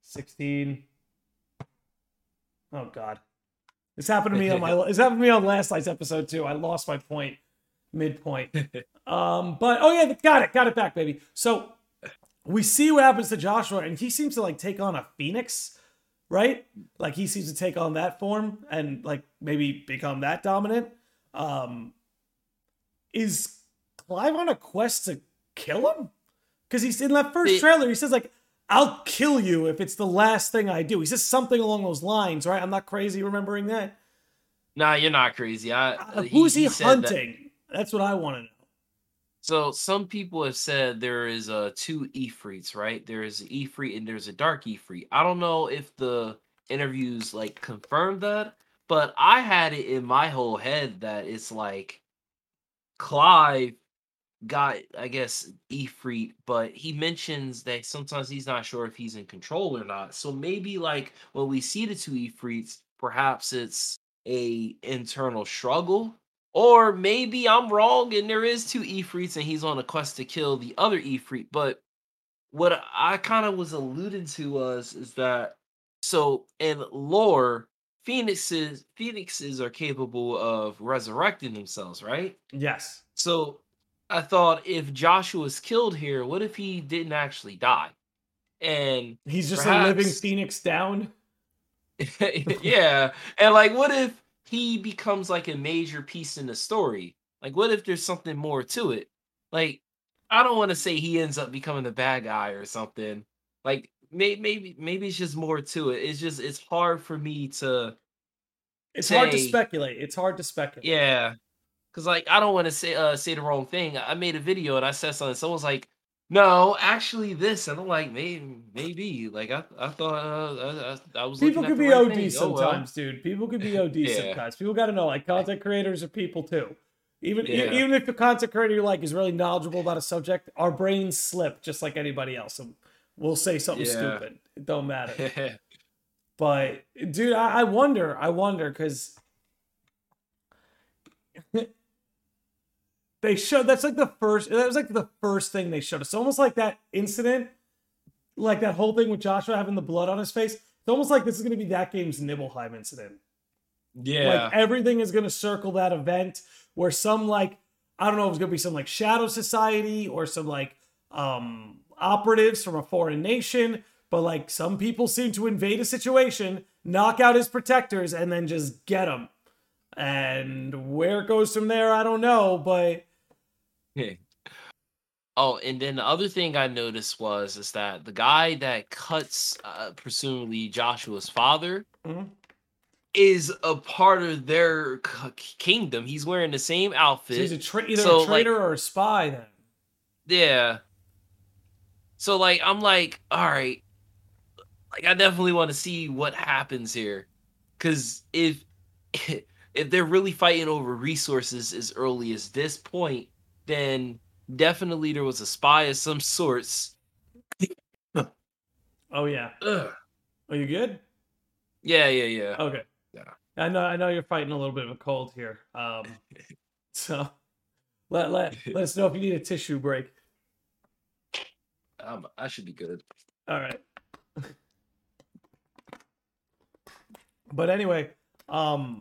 sixteen. Oh God, this happened to me on my. This happened to me on last night's episode too. I lost my point midpoint. um, but oh yeah, got it, got it back, baby. So we see what happens to Joshua, and he seems to like take on a phoenix, right? Like he seems to take on that form and like maybe become that dominant. Um, is Clive on a quest to kill him? Because he's in that first trailer, he says like, "I'll kill you if it's the last thing I do." He says something along those lines, right? I'm not crazy remembering that. Nah, you're not crazy. I Uh, who's he, said that- hunting? That's what I want to know. So some people have said there is uh two Ifrits, right? There is an Ifrit and there's a dark Ifrit. I don't know if the interviews like confirmed that, but I had it in my whole head that it's like Clive got, I guess, Ifrit, but he mentions that sometimes he's not sure if he's in control or not. So maybe like when we see the two Ifrits, perhaps it's a internal struggle or maybe I'm wrong and there is two Ifrits and he's on a quest to kill the other Ifrit. But what I kind of was alluding to was is that so in lore, phoenixes phoenixes are capable of resurrecting themselves, right? Yes. So I thought if Joshua's killed here, what if he didn't actually die? And He's just a living phoenix down. yeah. And like what if he becomes like a major piece in the story? Like what if there's something more to it? Like I don't want to say he ends up becoming the bad guy or something. Like may- maybe maybe it's just more to it. It's just it's hard for me to It's hard to speculate. It's hard to speculate. yeah. Cause like I don't want to say uh say the wrong thing. I made a video and I said something. Someone's like, "No, actually this," and I'm like, "Maybe, maybe." Like I, I thought uh, I, I, I was. People could be right OD thing. Oh, well. sometimes, dude. People could be OD Yeah. sometimes. People got to know, like, content creators are people too. Even Yeah. even if the content creator you like is really knowledgeable about a subject, our brains slip just like anybody else. And we'll say something Yeah. stupid. It don't matter. But dude, I, I wonder, I wonder, because they showed that's like the first that was like the first thing they showed us. It's almost like that incident, like that whole thing with Joshua having the blood on his face. It's almost like this is gonna be that game's Nibelheim incident. yeah. Like everything is gonna circle that event where some like I don't know if it's gonna be some like shadow society or some like um operatives from a foreign nation, but like some people seem to invade a situation, knock out his protectors, and then just get him. And where it goes from there, I don't know, but Oh, and then the other thing I noticed was is that the guy that cuts, uh, presumably Joshua's father, Mhm. is a part of their kingdom. He's wearing the same so outfit. he's a tra- either So, a like- traitor or a spy then. Yeah. So like I'm like, all right. Like I definitely want to see what happens here. Cause if if they're really fighting over resources as early as this point, then definitely there was a spy of some sorts. Oh yeah. Ugh. Are you good? Yeah, yeah, yeah. Okay. Yeah. I know. I know you're fighting a little bit of a cold here. Um, so let let let us know if you need a tissue break. Um, I should be good. All right. but anyway, um,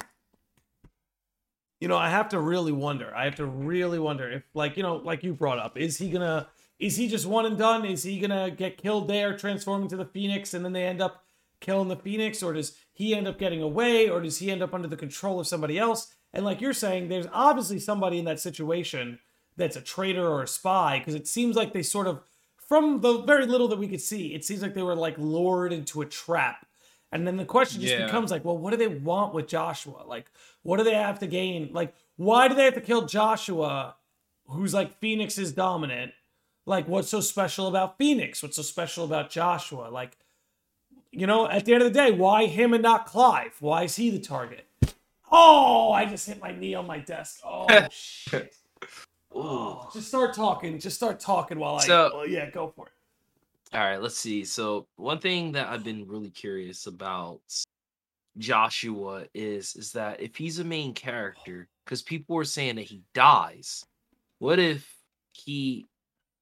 you know, I have to really wonder. I have to really wonder if, like, you know, like you brought up, is he gonna, is he just one and done? Is he gonna get killed there, transform into the Phoenix, and then they end up killing the Phoenix, or does he end up getting away, or does he end up under the control of somebody else? And like you're saying, there's obviously somebody in that situation that's a traitor or a spy, because it seems like they sort of, from the very little that we could see, it seems like they were like lured into a trap. And then the question just Yeah. becomes like, well, what do they want with Joshua? Like, what do they have to gain? Like, why do they have to kill Joshua, who's like Phoenix is dominant? Like, what's so special about Phoenix? What's so special about Joshua? Like, you know, at the end of the day, why him and not Clive? Why is he the target? Oh, I just hit my knee on my desk. Oh shit. Oh, just start talking. Just start talking while I. So- well, yeah, go for it. All right, let's see. So one thing that I've been really curious about Joshua is is that if he's a main character, because people were saying that he dies, what if he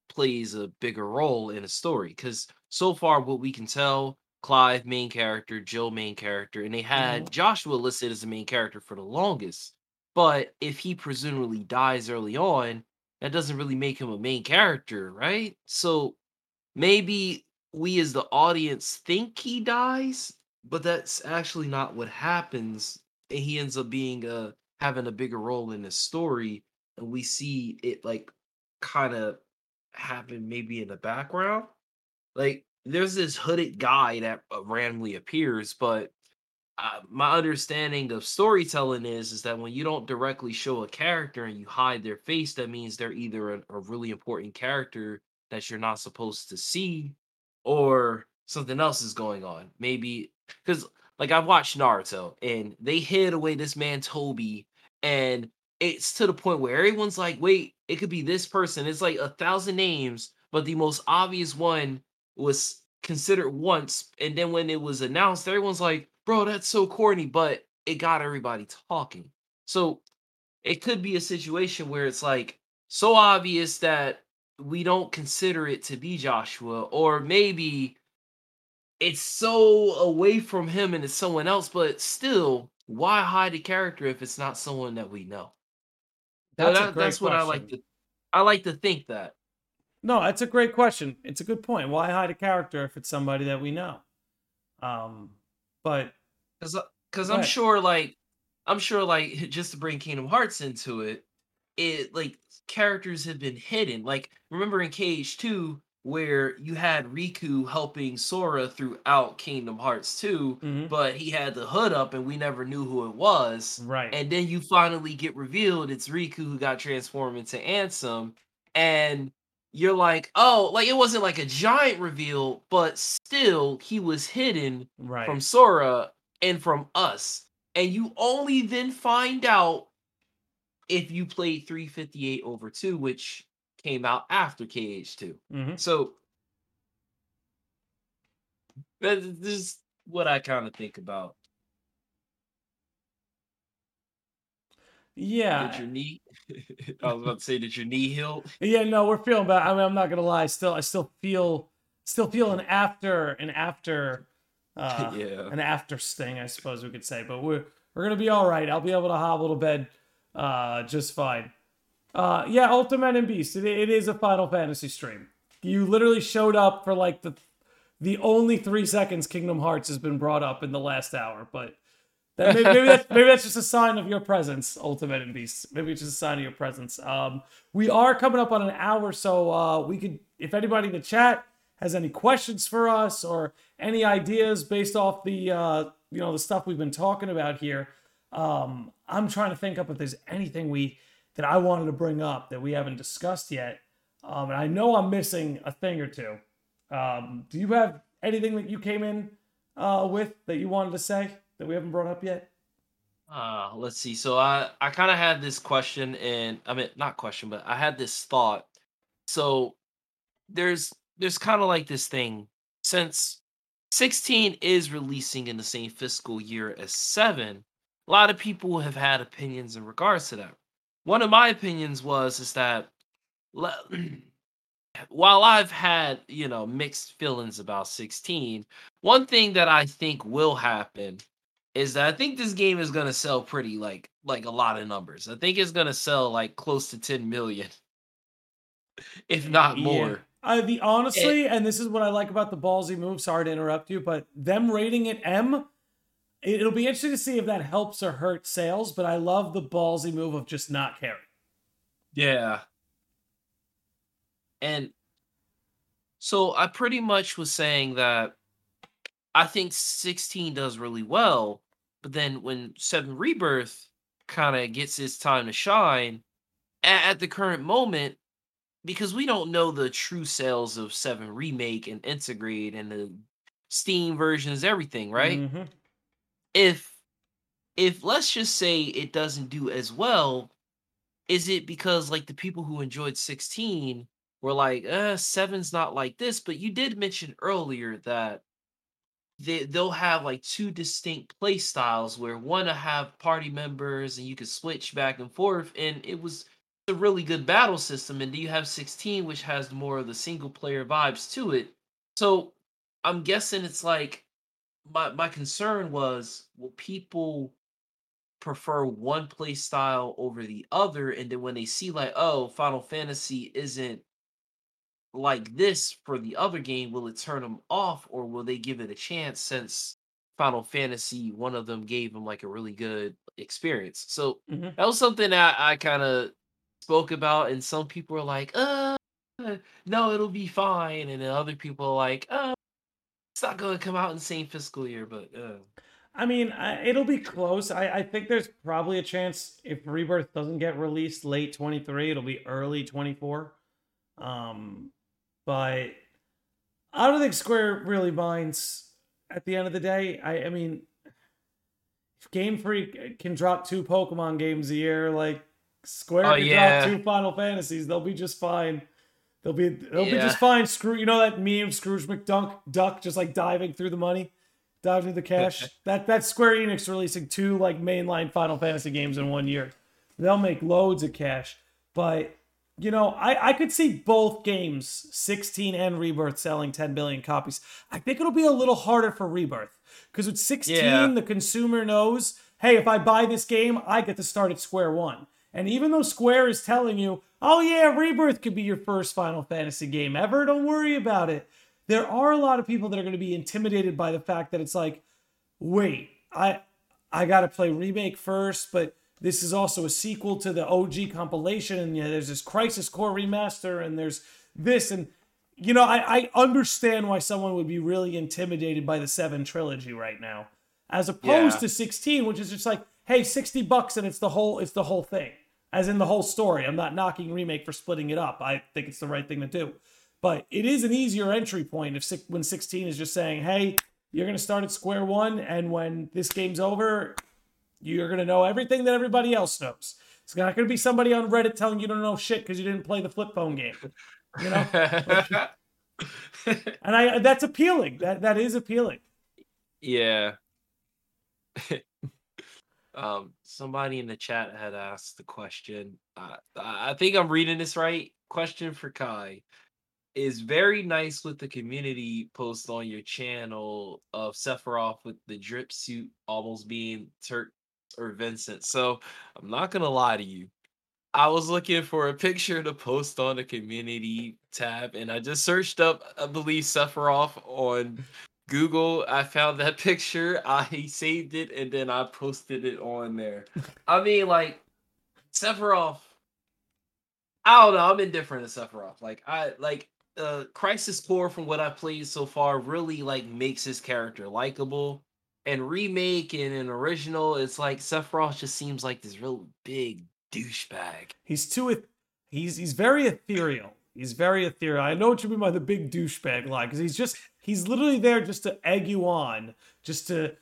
plays a bigger role in a story? Because so far, what we can tell, Clive main character, Jill main character, and they had Mhm. Joshua listed as the main character for the longest. But if he presumably dies early on, that doesn't really make him a main character, right? So maybe we as the audience think he dies, but that's actually not what happens. And he ends up being uh having a bigger role in the story, and we see it like kind of happen maybe in the background. Like there's this hooded guy that uh, randomly appears, but uh, my understanding of storytelling is is that when you don't directly show a character and you hide their face, that means they're either a, a really important character that you're not supposed to see, or something else is going on. Maybe because like I've watched Naruto and they hid away this man Tobi, and it's to the point where everyone's like, wait, it could be this person. It's like a thousand names, but the most obvious one was considered once, and then when it was announced, everyone's like, bro, that's so corny, but it got everybody talking. So it could be a situation where it's like so obvious that we don't consider it to be Joshua, or maybe it's so away from him and it's someone else, but still, why hide a character if it's not someone that we know? That's that- that's what I like to I like to think that. No, that's a great question. It's a good point. Why hide a character if it's somebody that we know? Um, but Cause, cause I'm ahead. sure, like, I'm sure, like, just to bring Kingdom Hearts into it, it like characters have been hidden. Like, remember in KH Two, where you had Riku helping Sora throughout Kingdom Hearts Two, mhm, but he had the hood up and we never knew who it was. right, And then you finally get revealed it's Riku who got transformed into Ansem, and you're like, oh, like it wasn't like a giant reveal, but still he was hidden right. from Sora and from us. And you only then find out if you played 358 over 2, which came out after KH2. mhm. So this is what I kind of think about. Yeah, Did your knee? I was about to say, did your knee heal? yeah. No, we're feeling bad. I mean, I'm not gonna lie. Still, I still feel, still feel an after, an after, uh, yeah. an after sting, I suppose we could say. But we're we're gonna be all right. I'll be able to hobble to bed, uh, just fine. Uh, yeah, Ultimate and Beast. It, it is a Final Fantasy stream. You literally showed up for like the the only three seconds Kingdom Hearts has been brought up in the last hour, but that, maybe, maybe, that's, maybe that's just a sign of your presence, Ultimate and Beast. Maybe it's just a sign of your presence. Um, we are coming up on an hour, so uh, we could, if anybody in the chat has any questions for us or any ideas based off the uh, you know the stuff we've been talking about here, um, I'm trying to think up if there's anything we that I wanted to bring up that we haven't discussed yet. Um, and I know I'm missing a thing or two. Um, do you have anything that you came in uh, with that you wanted to say that we haven't brought up yet? Uh, let's see. So I I kind of had this question and I mean not question, but I had this thought. So there's there's kind of like this thing since 16 is releasing in the same fiscal year as 7, a lot of people have had opinions in regards to that. One of my opinions was is that while I've had, you know, mixed feelings about 16, one thing that I think will happen is that I think this game is going to sell pretty like like a lot of numbers. I think it's going to sell like close to 10 million if not more. Yeah. Uh, the honestly, and this is what I like about the ballsy move. Sorry to interrupt you, but them rating it M, it'll be interesting to see if that helps or hurts sales. But I love the ballsy move of just not caring. Yeah, and so I pretty much was saying that I think 16 does really well, but then when 7 Rebirth kind of gets its time to shine, at the current moment, because we don't know the true sales of 7 remake and Intergrade and the steam versions everything right mm-hmm. If if let's just say it doesn't do as well is it because like the people who enjoyed 16 were like uh seven's not like this but you did mention earlier that they, they'll have like two distinct play styles where one to have party members and you can switch back and forth and it was a really good battle system, and do you have 16, which has more of the single player vibes to it. So I'm guessing it's like my my concern was will people prefer one play style over the other, and then when they see like, oh, Final Fantasy isn't like this for the other game, will it turn them off, or will they give it a chance since Final Fantasy, one of them gave them like a really good experience. So mm-hmm. that was something that I kind of spoke about, and some people are like, uh, no, it'll be fine, and then other people are like, uh, not going to come out in the same fiscal year, but. Uh. I mean, I, it'll be close. I, I think there's probably a chance if Rebirth doesn't get released late 23, it'll be early 24. Um, but I don't think Square really minds at the end of the day. I, I mean, if Game Freak can drop two Pokemon games a year, like Square oh, can yeah. drop two Final Fantasies. They'll be just fine. They'll be they'll yeah. be just fine. Screw you know that meme Scrooge McDuck duck just like diving through the money, diving through the cash. that that's Square Enix releasing two like mainline Final Fantasy games in one year. They'll make loads of cash. But you know, I, I could see both games, 16 and Rebirth, selling 10 billion copies. I think it'll be a little harder for Rebirth. Because with 16, yeah. the consumer knows, hey, if I buy this game, I get to start at square one. And even though Square is telling you, oh yeah, Rebirth could be your first Final Fantasy game ever, don't worry about it. There are a lot of people that are going to be intimidated by the fact that it's like, wait, I I got to play remake first, but this is also a sequel to the OG compilation and yeah, there's this Crisis Core remaster and there's this and you know, I, I understand why someone would be really intimidated by the 7 trilogy right now as opposed yeah. to 16 which is just like hey 60 bucks and it's the whole it's the whole thing as in the whole story. I'm not knocking remake for splitting it up. I think it's the right thing to do. But it is an easier entry point if when 16 is just saying, "Hey, you're going to start at square one, and when this game's over, you're going to know everything that everybody else knows." It's not going to be somebody on Reddit telling you don't know shit because you didn't play the flip phone game. You know, and I that's appealing. That that is appealing. Yeah. Um, somebody in the chat had asked the question. Uh, I think I'm reading this right. Question for Kai is very nice with the community post on your channel of Sephiroth with the drip suit almost being Turk or Vincent. So I'm not gonna lie to you. I was looking for a picture to post on the community tab, and I just searched up, I believe, Sephiroth on Google, I found that picture, I saved it, and then I posted it on there. I mean, like, Sephiroth. I don't know. I'm indifferent to Sephiroth. Like, I like uh Crisis Core from what I've played so far really like makes his character likable. And remake and an original, it's like Sephiroth just seems like this real big douchebag. He's too he's he's very ethereal. He's very ethereal. I know what you mean by the big douchebag line because he's just He's literally there just to egg you on, just to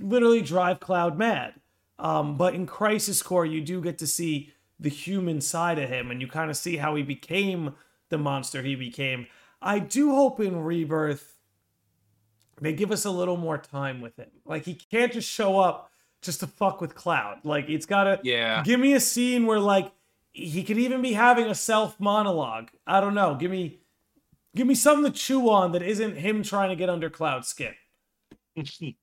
literally drive Cloud mad. Um, but in Crisis Core, you do get to see the human side of him, and you kind of see how he became the monster he became. I do hope in Rebirth they give us a little more time with him. Like he can't just show up just to fuck with Cloud. Like it's gotta Yeah. give me a scene where like he could even be having a self monologue. I don't know. Give me give me something to chew on that isn't him trying to get under Cloud's skin.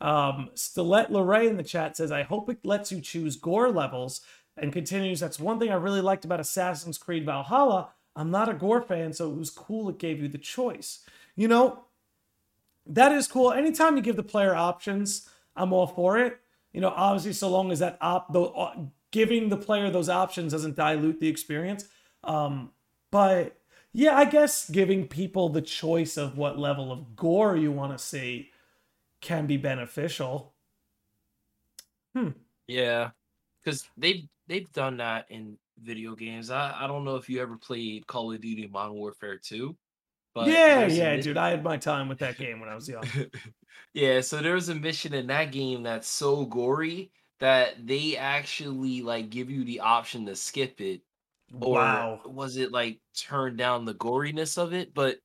Um, Stilette Lorray in the chat says, I hope it lets you choose gore levels and continues, That's one thing I really liked about Assassin's Creed Valhalla. I'm not a gore fan, so it was cool it gave you the choice. You know, that is cool. Anytime you give the player options, I'm all for it. You know, obviously, so long as that op, the, uh, giving the player those options doesn't dilute the experience. Um, but yeah, I guess giving people the choice of what level of gore you want to see can be beneficial. Hmm. Yeah, because they've they've done that in video games. I, I don't know if you ever played Call of Duty Modern Warfare 2. But yeah, yeah, mi- dude. I had my time with that game when I was young. yeah, so there was a mission in that game that's so gory that they actually like give you the option to skip it or wow. was it like turn down the goriness of it but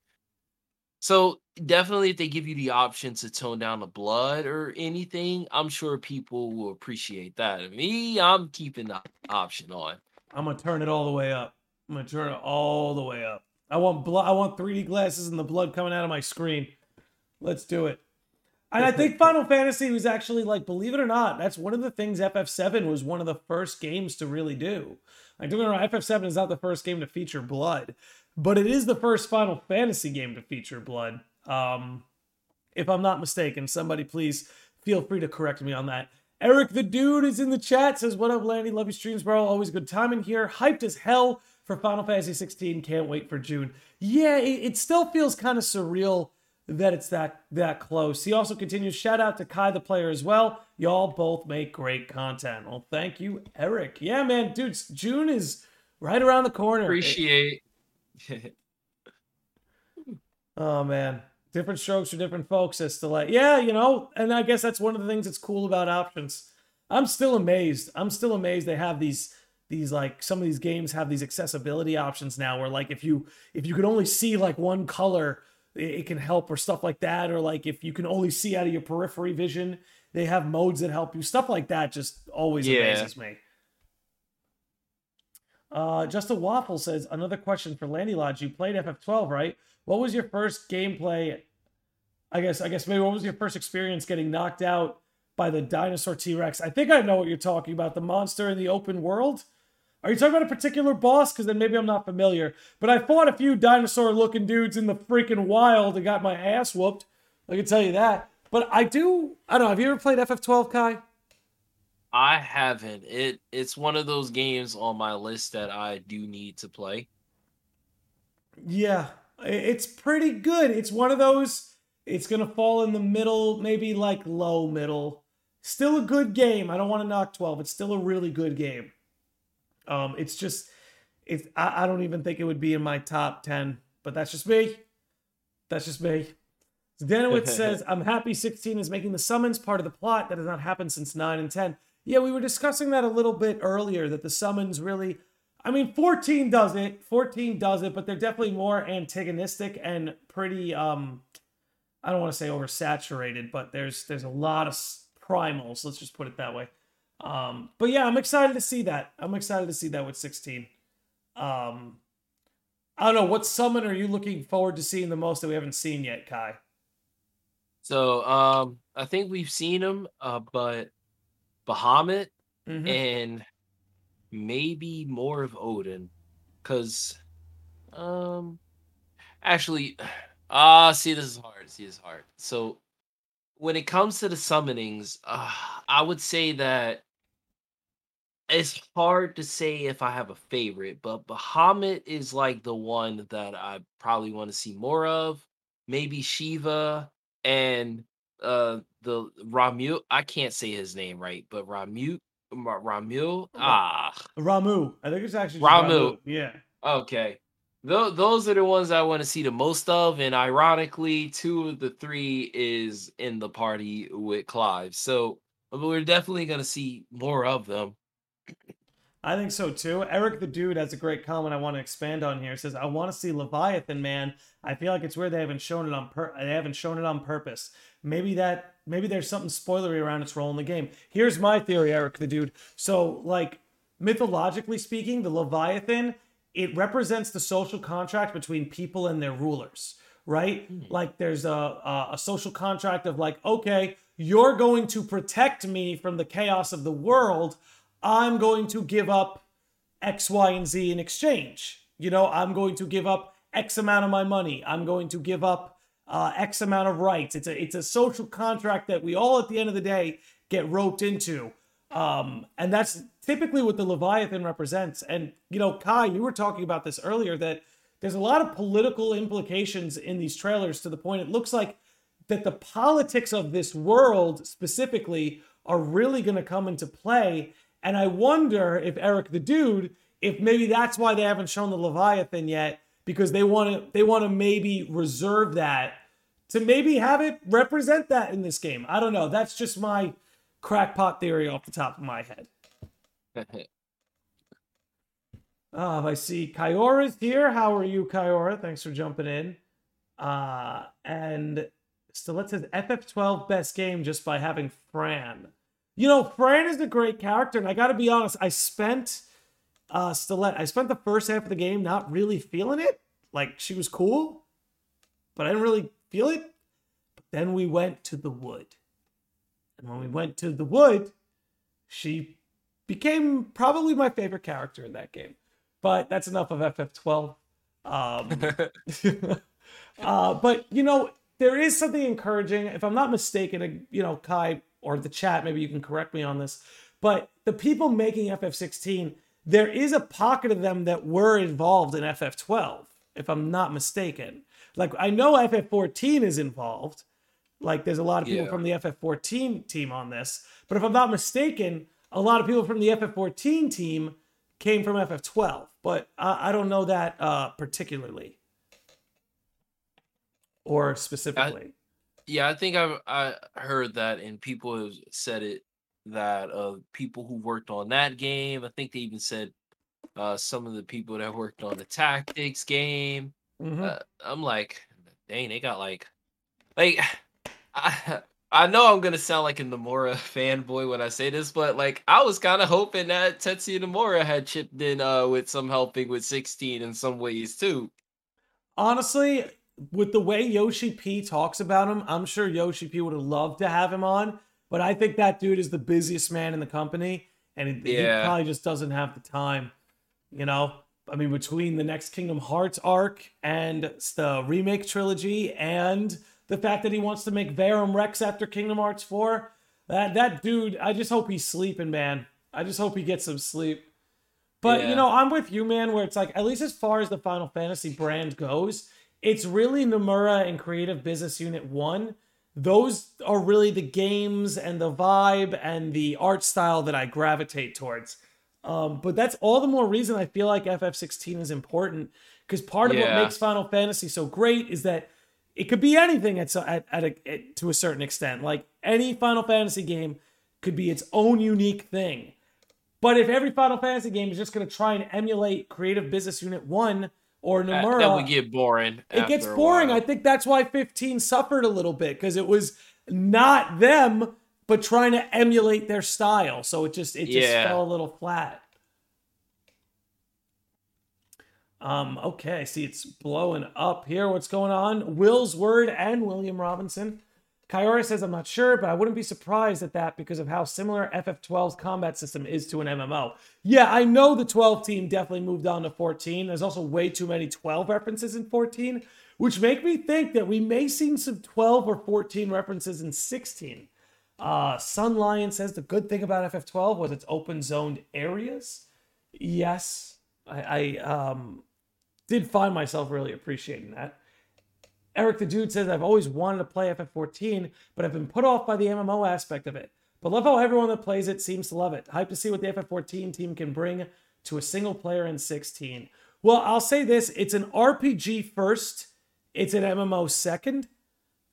so definitely if they give you the option to tone down the blood or anything i'm sure people will appreciate that me i'm keeping the option on I'm gonna turn it all the way up. I'm gonna turn it all the way up. I want blood. I want 3D glasses and the blood coming out of my screen. Let's do it. And I think Final Fantasy was actually like, believe it or not, that's one of the things FF7 was one of the first games to really do. Like, don't get me wrong, FF7 is not the first game to feature blood, but it is the first Final Fantasy game to feature blood. Um, if I'm not mistaken, somebody please feel free to correct me on that. Eric the Dude is in the chat, says, What up, Landi? Love your streams, bro. Always good time in here. Hyped as hell for Final Fantasy 16. Can't wait for June. Yeah, it, it still feels kind of surreal that it's that that close. He also continues, shout out to Kai the player as well. Y'all both make great content. Well, thank you, Eric. Yeah, man, dude, June is right around the corner. appreciate Oh man, different strokes for different folks. As to like, yeah, you know, and I guess that's one of the things that's cool about options. I'm still amazed. I'm still amazed they have these these like some of these games have these accessibility options now where like if you if you could only see like one color it, it can help or stuff like that or like if you can only see out of your periphery vision they have modes that help you stuff like that just always Yeah. amazes me uh, Justin Waffle says another question for Landi Lodge. You played FF12, right? What was your first gameplay? I guess I guess maybe what was your first experience getting knocked out by the dinosaur T-Rex? I think I know what you're talking about. The monster in the open world. Are you talking about a particular boss? Because then maybe I'm not familiar. But I fought a few dinosaur-looking dudes in the freaking wild and got my ass whooped. I can tell you that. But I do. I don't know. Have you ever played FF12, Kai? i haven't it it's one of those games on my list that i do need to play Yeah, it's pretty good. It's one of those. It's gonna fall in the middle, maybe like low middle. Still a good game. I don't want to knock twelve. It's still a really good game. Um, it's just, it's. I, I don't even think it would be in my top ten, but that's just me. That's just me. Danowitz says, "I'm happy 16 is making the summons part of the plot that has not happened since nine and 10." Yeah, we were discussing that a little bit earlier. That the summons really I mean, 14 does it. 14 does it, but they're definitely more antagonistic and pretty um I don't want to say oversaturated, but there's there's a lot of primals, let's just put it that way. Um but yeah, I'm excited to see that. I'm excited to see that with 16. Um I don't know, what summon are you looking forward to seeing the most that we haven't seen yet, Kai? So um i think we've seen him uh but bahamut Mhm. and maybe more of Odin, because um, actually, ah, see, this is hard. See, this is hard. So, when it comes to the summonings, uh, I would say that it's hard to say if I have a favorite, but Bahamut is like the one that I probably want to see more of. Maybe Shiva and uh the Ramuh. I can't say his name right, but Ramuh Ra- Ramil. Ah, Ramuh. I think it's actually Ramuh. Ramuh. Yeah. okay. Tho- those are the ones I want to see the most of, and ironically, two of the three is in the party with Clive. So we're definitely gonna see more of them. I think so too. Eric the Dude has a great comment I want to expand on here. It says, I want to see Leviathan, man. I feel like it's weird they haven't shown it on pur- they haven't shown it on purpose. Maybe that maybe there's something spoilery around its role in the game. Here's my theory, Eric the Dude. So, like mythologically speaking, the Leviathan, it represents the social contract between people and their rulers, right? Hmm. Like there's a, a a social contract of like, okay, you're going to protect me from the chaos of the world. I'm going to give up X, Y, and Z in exchange. You know, I'm going to give up X amount of my money. I'm going to give up uh, X amount of rights. It's a it's a social contract that we all at the end of the day get roped into. Um, and that's typically what the Leviathan represents. And you know, Kai, you were talking about this earlier that there's a lot of political implications in these trailers to the point it looks like that the politics of this world specifically are really going to come into play. And I wonder if Eric the Dude, if maybe that's why they haven't shown the Leviathan yet, because they want to they want to maybe reserve that to maybe have it represent that in this game. I don't know. That's just my crackpot theory off the top of my head. Uh, I see Kyora's here. How are you, Kyora? Thanks for jumping in. Uh, and Stilet says FF12 best game just by having Fran. You know, Fran is a great character, and I got to be honest. I spent uh, Stilet. I spent the first half of the game not really feeling it. Like she was cool, but I didn't really feel it. But then we went to the wood, and when we went to the wood, she became probably my favorite character in that game. But that's enough of FF12. Um, uh, but you know, there is something encouraging. If I'm not mistaken, you know, Kai or the chat, maybe you can correct me on this. But the people making FF16, there is a pocket of them that were involved in FF12, if I'm not mistaken. Like I know FF14 is involved. Like there's a lot of people Yeah. from the FF14 team on this. But if I'm not mistaken, a lot of people from the FF14 team came from FF12. But I, I don't know that uh, particularly or specifically. Yeah, I think I've I heard that, and people have said it that uh people who worked on that game. I think they even said uh some of the people that worked on the tactics game. Mhm. Uh, I'm like, dang, they got like, like, I I know I'm gonna sound like a Nomura fanboy when I say this, but like, I was kind of hoping that Tetsuya Nomura had chipped in uh with some helping with 16 in some ways too. honestly, with the way Yoshi P talks about him, I'm sure Yoshi P would have loved to have him on. But I think that dude is the busiest man in the company, and he, he probably just doesn't have the time. You know, I mean, between the next Kingdom Hearts arc and the remake trilogy, and the fact that he wants to make Verum Rex after Kingdom Hearts 4, that that dude, I just hope he's sleeping, man. I just hope he gets some sleep. But you know, I'm with you, man. Where it's like, at least as far as the Final Fantasy brand goes, it's really Nomura and Creative Business Unit One. Those are really the games and the vibe and the art style that I gravitate towards. Um, but that's all the more reason I feel like FF16 is important because part of what makes Final Fantasy so great is that it could be anything at, at, at, a, at to a certain extent. Like any Final Fantasy game could be its own unique thing. But if every Final Fantasy game is just going to try and emulate Creative Business Unit 1 or That, Nomura, that would get boring. it gets boring. I think that's why 15 suffered a little bit because it was not them, but trying to emulate their style. So it just it just Yeah. fell a little flat. Um, okay, see it's blowing up here. What's going on? Will's word and William Robinson. Kyora says, I'm not sure, but I wouldn't be surprised at that because of how similar FF12's combat system is to an MMO. Yeah, I know the 12 team definitely moved on to 14. There's also way too many 12 references in 14, which make me think that we may see some 12 or 14 references in 16. Uh, Sun Lion says the good thing about FF12 was its open zoned areas. Yes, I, I um, did find myself really appreciating that. Eric the Dude says, I've always wanted to play FF14, but I've been put off by the MMO aspect of it. But love how everyone that plays it seems to love it. Hype to see what the FF14 team can bring to a single player in 16. Well, I'll say this it's an RPG first, it's an MMO second.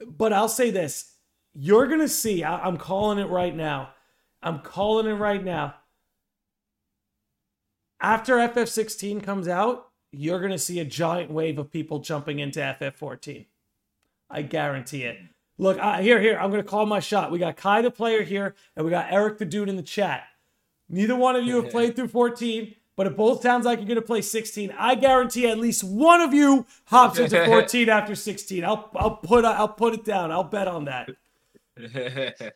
But I'll say this you're going to see, I- I'm calling it right now. I'm calling it right now. after FF16 comes out, you're going to see a giant wave of people jumping into FF14. I guarantee it. Look, I, here, here, I'm going to call my shot. We got Kai the player here, and we got Eric the dude in the chat. Neither one of you have played through 14, but it both sounds like you're going to play 16. I guarantee at least one of you hops into 14 after 16. I'll, I'll put, I'll put it down. I'll bet on that.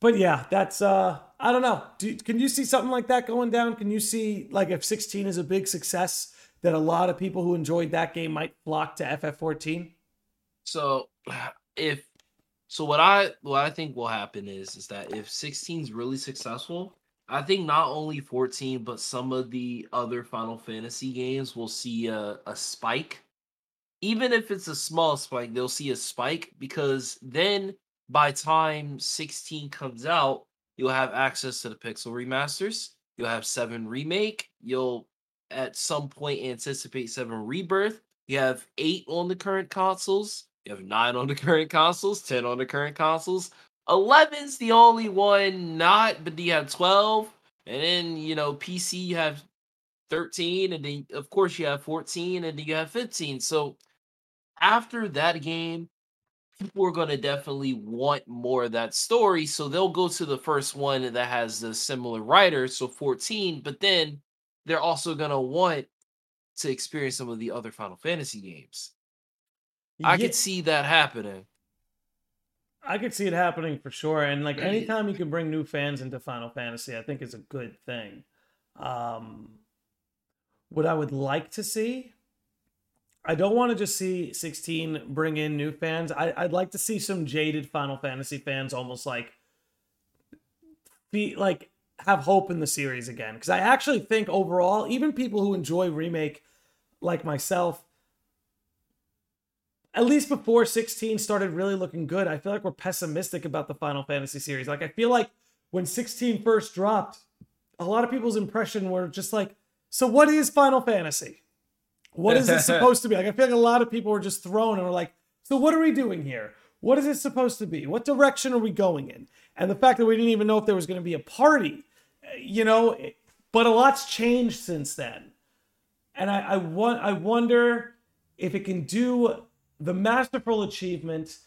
but yeah, that's uh I don't know. Do, can you see something like that going down? Can you see like if 16 is a big success that a lot of people who enjoyed that game might flock to FF14? So if so what I what I think will happen is is that if 16 is really successful, I think not only 14 but some of the other Final Fantasy games will see a, a spike. Even if it's a small spike, they'll see a spike because then by time 16 comes out, you'll have access to the Pixel remasters. You'll have 7 remake. You'll at some point anticipate 7 rebirth. You have 8 on the current consoles. You have 9 on the current consoles, 10 on the current consoles. 11's the only one not, but you have 12. And then, you know, PC you have 13 and then of course you have 14 and then you have 15. So after that game, people are going to definitely want more of that story. So they'll go to the first one that has the similar writer, so 14, but then they're also going to want to experience some of the other Final Fantasy games. I could see that happening. I could see it happening for sure. And like anytime you can bring new fans into Final Fantasy, I think is a good thing. Um, what I would like to see I don't want to just see 16 bring in new fans. I, would like to see some jaded Final Fantasy fans almost like be like have hope in the series again. Because I actually think overall, even people who enjoy remake like myself, at least before 16 started really looking good, I feel like we're pessimistic about the Final Fantasy series. Like I feel like when 16 first dropped, a lot of people's impression were just like, so what is Final Fantasy? What is it supposed to be? Like, I feel like a lot of people were just thrown and were like, so what are we doing here? What is it supposed to be? What direction are we going in? And the fact that we didn't even know if there was going to be a party, eh, you know, but a lot's changed since then. And I, I want, I wonder if it can do the masterful achievement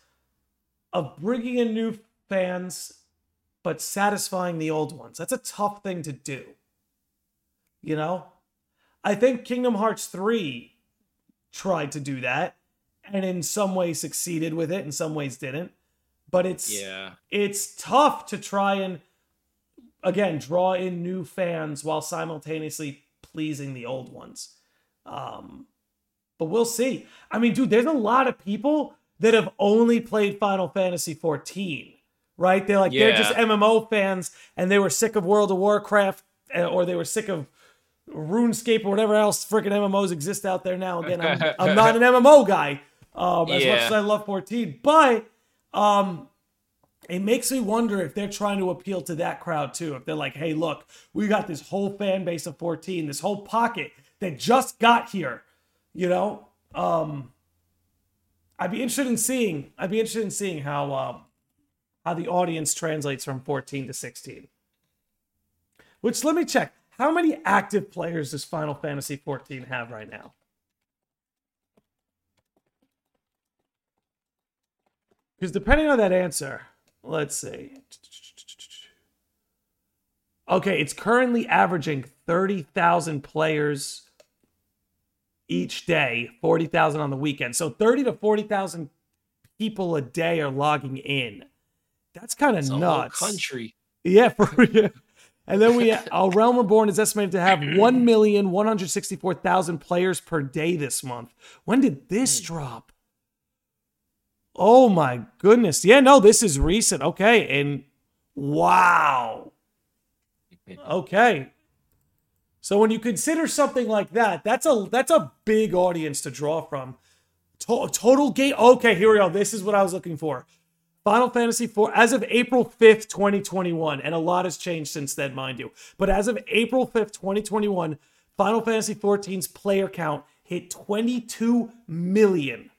of bringing in new fans, but satisfying the old ones. That's a tough thing to do. You know, I think Kingdom Hearts 3 tried to do that and in some ways succeeded with it, in some ways didn't. But it's yeah. it's tough to try and again draw in new fans while simultaneously pleasing the old ones. Um but we'll see. I mean, dude, there's a lot of people that have only played Final Fantasy 14, right? They're like yeah. they're just MMO fans and they were sick of World of Warcraft eh, or they were sick of RuneScape or whatever else freaking MMOs exist out there now. Again, I'm, I'm not an MMO guy um, as yeah. much as I love 14, but um, it makes me wonder if they're trying to appeal to that crowd too. If they're like, hey, look, we got this whole fan base of 14, this whole pocket that just got here, you know? Um, I'd be interested in seeing. I'd be interested in seeing how uh, how the audience translates from 14 to 16. Which let me check. How many active players does Final Fantasy 14 have right now? Because depending on that answer, let's see. Okay, it's currently averaging 30,000 players each day, 40,000 on the weekend. So 30 to 40,000 people a day are logging in. That's kind of nuts. country. Yeah, for yeah. And then we, our Realm Reborn is estimated to have 1,164,000 players per day this month. When did this hmm. drop? Oh my goodness. Yeah, no, this is recent. Okay. And wow. Okay. So when you consider something like that, that's a that's a big audience to draw from. To- total game. Okay, here we go. This is what I was looking for. Final Fantasy IV, as of April 5th, 2021, and a lot has changed since then, mind you. But as of April 5th, 2021, Final Fantasy XIV's player count hit 22 million.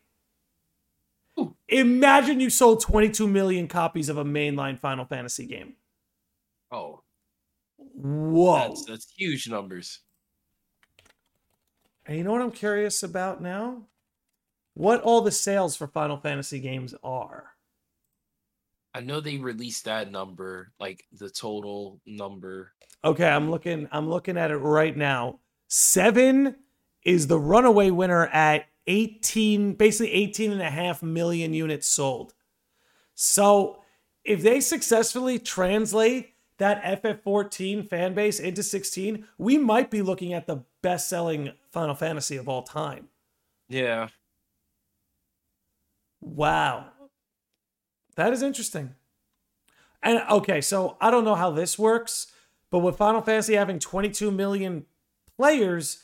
Ooh. Imagine you sold 22 million copies of a mainline Final Fantasy game. Oh. Whoa. That's that's huge numbers. And you know what I'm curious about now? What all the sales for Final Fantasy games are. I know they released that number, like the total number. Okay, I'm um, looking I'm looking at it right now. 7 is the runaway winner at 18 basically 18 and a half million units sold. So, if they successfully translate that FF14 fan base into 16, we might be looking at the best-selling Final Fantasy of all time. Yeah. Wow. That is interesting. And okay, so I don't know how this works, but with Final Fantasy having 22 million players,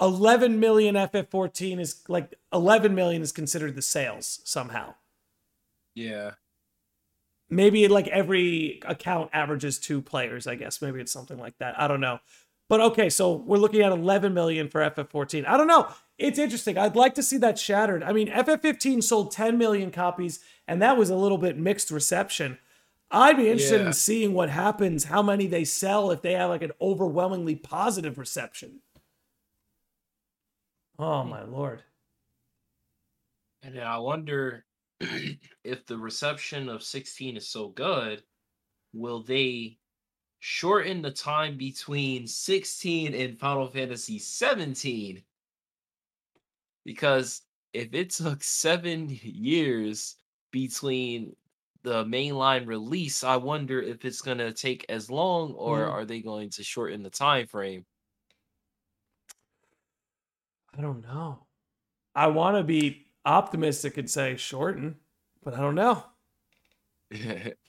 11 million FF14 is like 11 million is considered the sales somehow. Yeah. Maybe like every account averages two players, I guess. Maybe it's something like that. I don't know. But okay, so we're looking at 11 million for FF14. I don't know. It's interesting. I'd like to see that shattered. I mean, FF15 sold 10 million copies, and that was a little bit mixed reception. I'd be interested Yeah. in seeing what happens, how many they sell if they have like an overwhelmingly positive reception. Oh my lord. And then I wonder if the reception of 16 is so good, will they shorten the time between 16 and Final Fantasy 17? Because if it took seven years between the mainline release, I wonder if it's going to take as long or Mm. are they going to shorten the time frame? I don't know. I want to be optimistic and say shorten, but I don't know.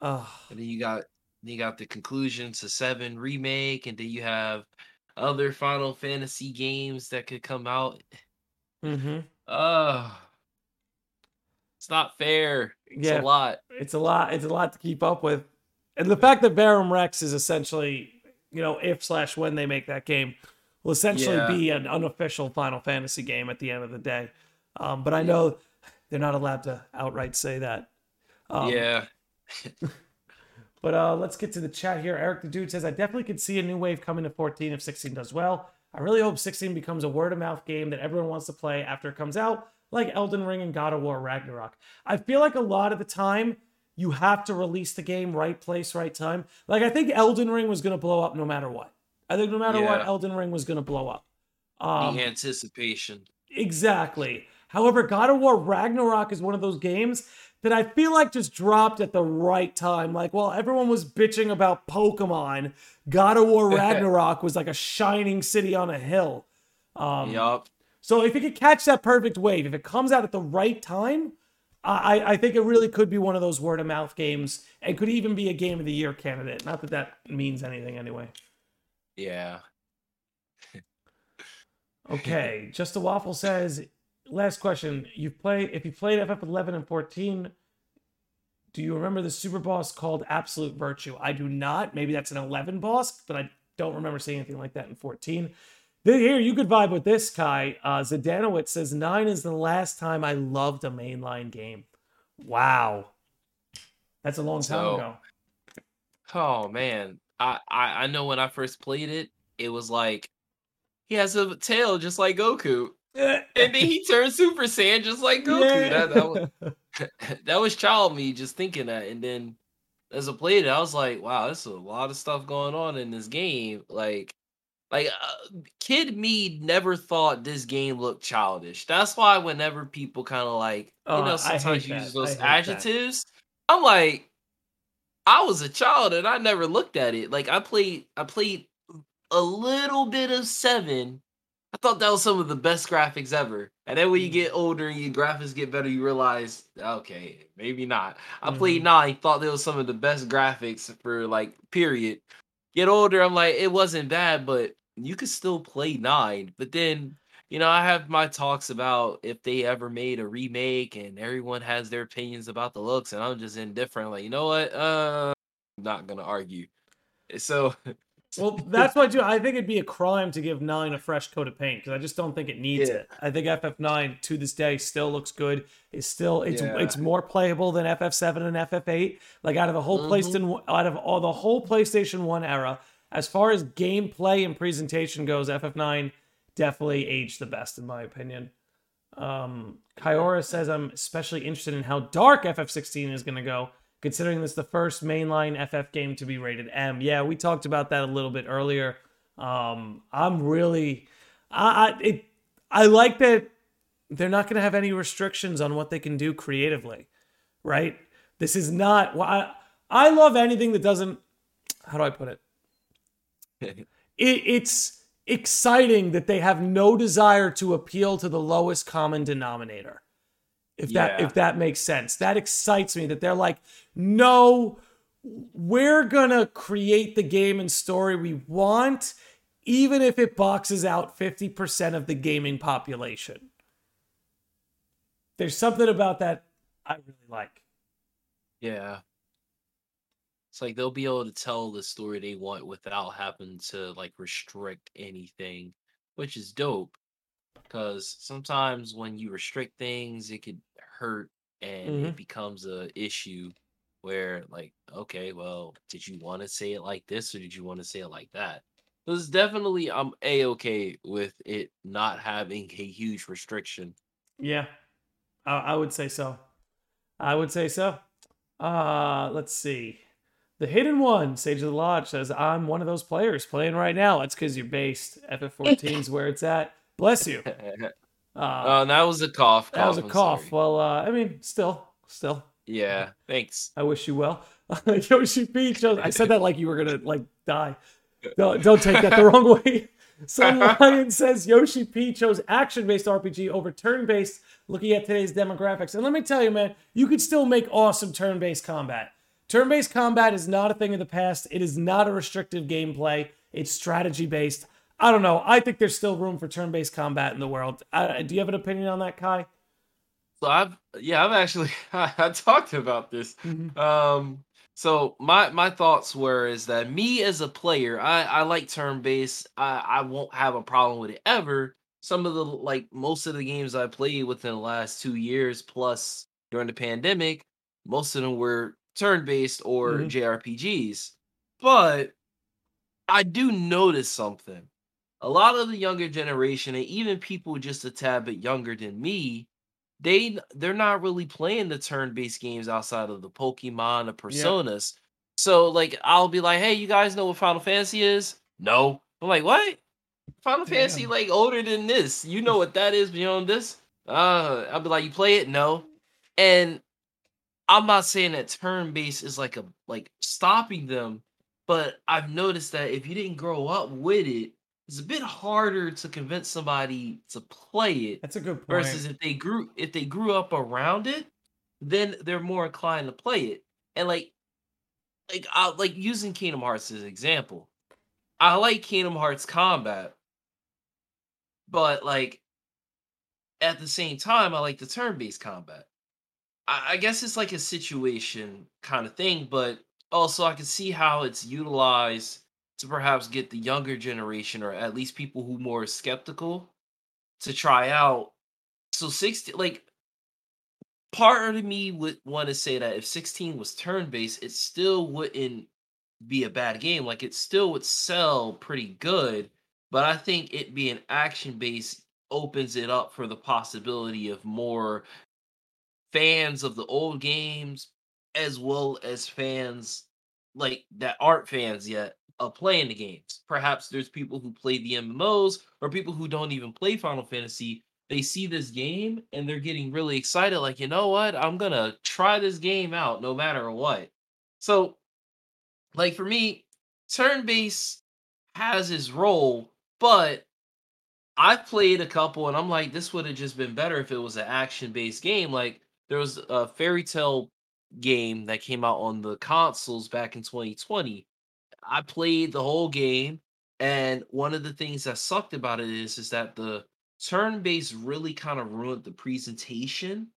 and then you got then you got the conclusion to seven remake, and then you have other Final Fantasy games that could come out. Mm-hmm. Uh it's not fair. It's Yeah. a lot. It's a lot. It's a lot to keep up with, and the fact that Verum Rex is essentially, you know, if slash when they make that game, will essentially Yeah. be an unofficial Final Fantasy game at the end of the day. Um, but I know they're not allowed to outright say that. Um, yeah. But uh, let's get to the chat here. Eric the Dude says, I definitely could see a new wave coming to 14 if 16 does well. I really hope 16 becomes a word of mouth game that everyone wants to play after it comes out, like Elden Ring and God of War Ragnarok. I feel like a lot of the time, you have to release the game right place, right time. Like, I think Elden Ring was going to blow up no matter what. I think no matter what, Elden Ring was going to blow up. Um, the anticipation. Exactly. However, God of War Ragnarok is one of those games that I feel like just dropped at the right time. Like, well, everyone was bitching about Pokemon. God of War Ragnarok was like a shining city on a hill. Um, yup. So if it could catch that perfect wave, if it comes out at the right time, I, I think it really could be one of those word of mouth games and could even be a game of the year candidate. Not that that means anything anyway. Yeah. Okay, Justin Waffle says. Last question: You play if you played FF11 and 14. Do you remember the super boss called Absolute Virtue? I do not. Maybe that's an 11 boss, but I don't remember seeing anything like that in 14. Here, you could vibe with this, Kai. Uh, says nine is the last time I loved a mainline game. Wow, that's a long time So- ago. Oh man. I, I I know when I first played it, it was like he has a tail just like Goku. And then he turned Super Saiyan just like Goku. That, that, was, that was child me just thinking that. And then as I played it, I was like, wow, there's a lot of stuff going on in this game. Like, like uh, kid me never thought this game looked childish. That's why whenever people kind of like, Oh, you know, sometimes use those hate that. adjectives, I'm like, I was a child and I never looked at it. Like I played, I played a little bit of seven. I thought that was some of the best graphics ever. And then when you Mm. get older and your graphics get better, you realize, okay, maybe not. I Mhm. played nine, thought there was some of the best graphics for like period. Get older, I'm like, it wasn't bad, but you could still play nine. But then, you know, I have my talks about if they ever made a remake and everyone has their opinions about the looks, and I'm just indifferent. Like, you know what? Uh I'm not gonna argue. So Well, that's what I do. I think it'd be a crime to give nine a fresh coat of paint because I just don't think it needs Yeah. it. I think FF9 to this day still looks good. It's still it's Yeah. it's more playable than FF7 and FF8. Like out of the whole Mhm. PlayStation out of all the whole PlayStation One era, as far as gameplay and presentation goes, FF9 definitely aged the best in my opinion. Um, Kyora says I'm especially interested in how dark FF16 is going to go, considering this is the first mainline FF game to be rated M. Yeah, we talked about that a little bit earlier. Um, I'm really, I, I it, I like that they're not going to have any restrictions on what they can do creatively, right? This is not. well, I I love anything that doesn't. How do I put it? it, it's exciting that they have no desire to appeal to the lowest common denominator if that if that makes sense that excites me that they're like no we're gonna create the game and story we want even if it boxes out 50% of the gaming population there's something about that i really like Yeah. It's like they'll be able to tell the story they want without having to like restrict anything, which is dope. Because sometimes when you restrict things, it could hurt and Mhm. it becomes a issue where like, okay, well, did you want to say it like this or did you want to say it like that? Because definitely I'm a okay with it not having a huge restriction. Yeah, I, I would say so. I would say so. Uh, let's see. The hidden one, Sage of the Lodge says, "I'm one of those players playing right now. That's because you're based. FF14 is where it's at. Bless you." Oh, Uh, that was a cough. that was a I'm cough. sorry. Well, uh, I mean, still, still, Yeah, thanks. I wish you well. Yoshi Peach, I said that like you were gonna like die. Don't, don't take that the wrong way. Sun Lion says Yoshi P chose action-based RPG over turn-based, looking at today's demographics. And let me tell you, man, you could still make awesome turn-based combat. Turn-based combat is not a thing of the past. It is not a restrictive gameplay. It's strategy-based. I don't know. I think there's still room for turn-based combat in the world. I, do you have an opinion on that, Kai? So I've yeah, I've actually I, talked about this. Um so my my thoughts were is that me as a player, I I like turn based. I I won't have a problem with it ever. Some of the like most of the games I played within the last 2 years plus during the pandemic, most of them were turn based or Mhm. JRPGs. But I do notice something. A lot of the younger generation and even people just a tad bit younger than me, they they're not really playing the turn-based games outside of the Pokemon, the Personas. So like I'll be like, "Hey, you guys know what Final Fantasy is?" No. I'm like, "What? Final Fantasy like older than this. You know what that is beyond this?" Uh, I'll be like, "You play it?" No. And I'm not saying that turn-based is like a like stopping them, but I've noticed that if you didn't grow up with it, it's a bit harder to convince somebody to play it That's a good point. versus if they grew if they grew up around it, then they're more inclined to play it. And like like I like using Kingdom Hearts as an example. I like Kingdom Hearts combat, but like at the same time, I like the turn-based combat. I, I guess it's like a situation kind of thing, but also I can see how it's utilized to perhaps get the younger generation or at least people who more skeptical to try out. So 60 like part of me would want to say that if 16 was turn-based, it still wouldn't be a bad game. Like it still would sell pretty good, but I think it being action-based opens it up for the possibility of more fans of the old games as well as fans like that aren't fans yet of playing the games. Perhaps there's people who play the MMOs or people who don't even play Final Fantasy. They see this game and they're getting really excited, like, you know what? I'm gonna try this game out no matter what. So, like for me, turn based has its role, but I've played a couple and I'm like, this would have just been better if it was an action based game. Like there was a fairy tale game that came out on the consoles back in 2020. I played the whole game, and one of the things that sucked about it is is that the turn based really kind of ruined the presentation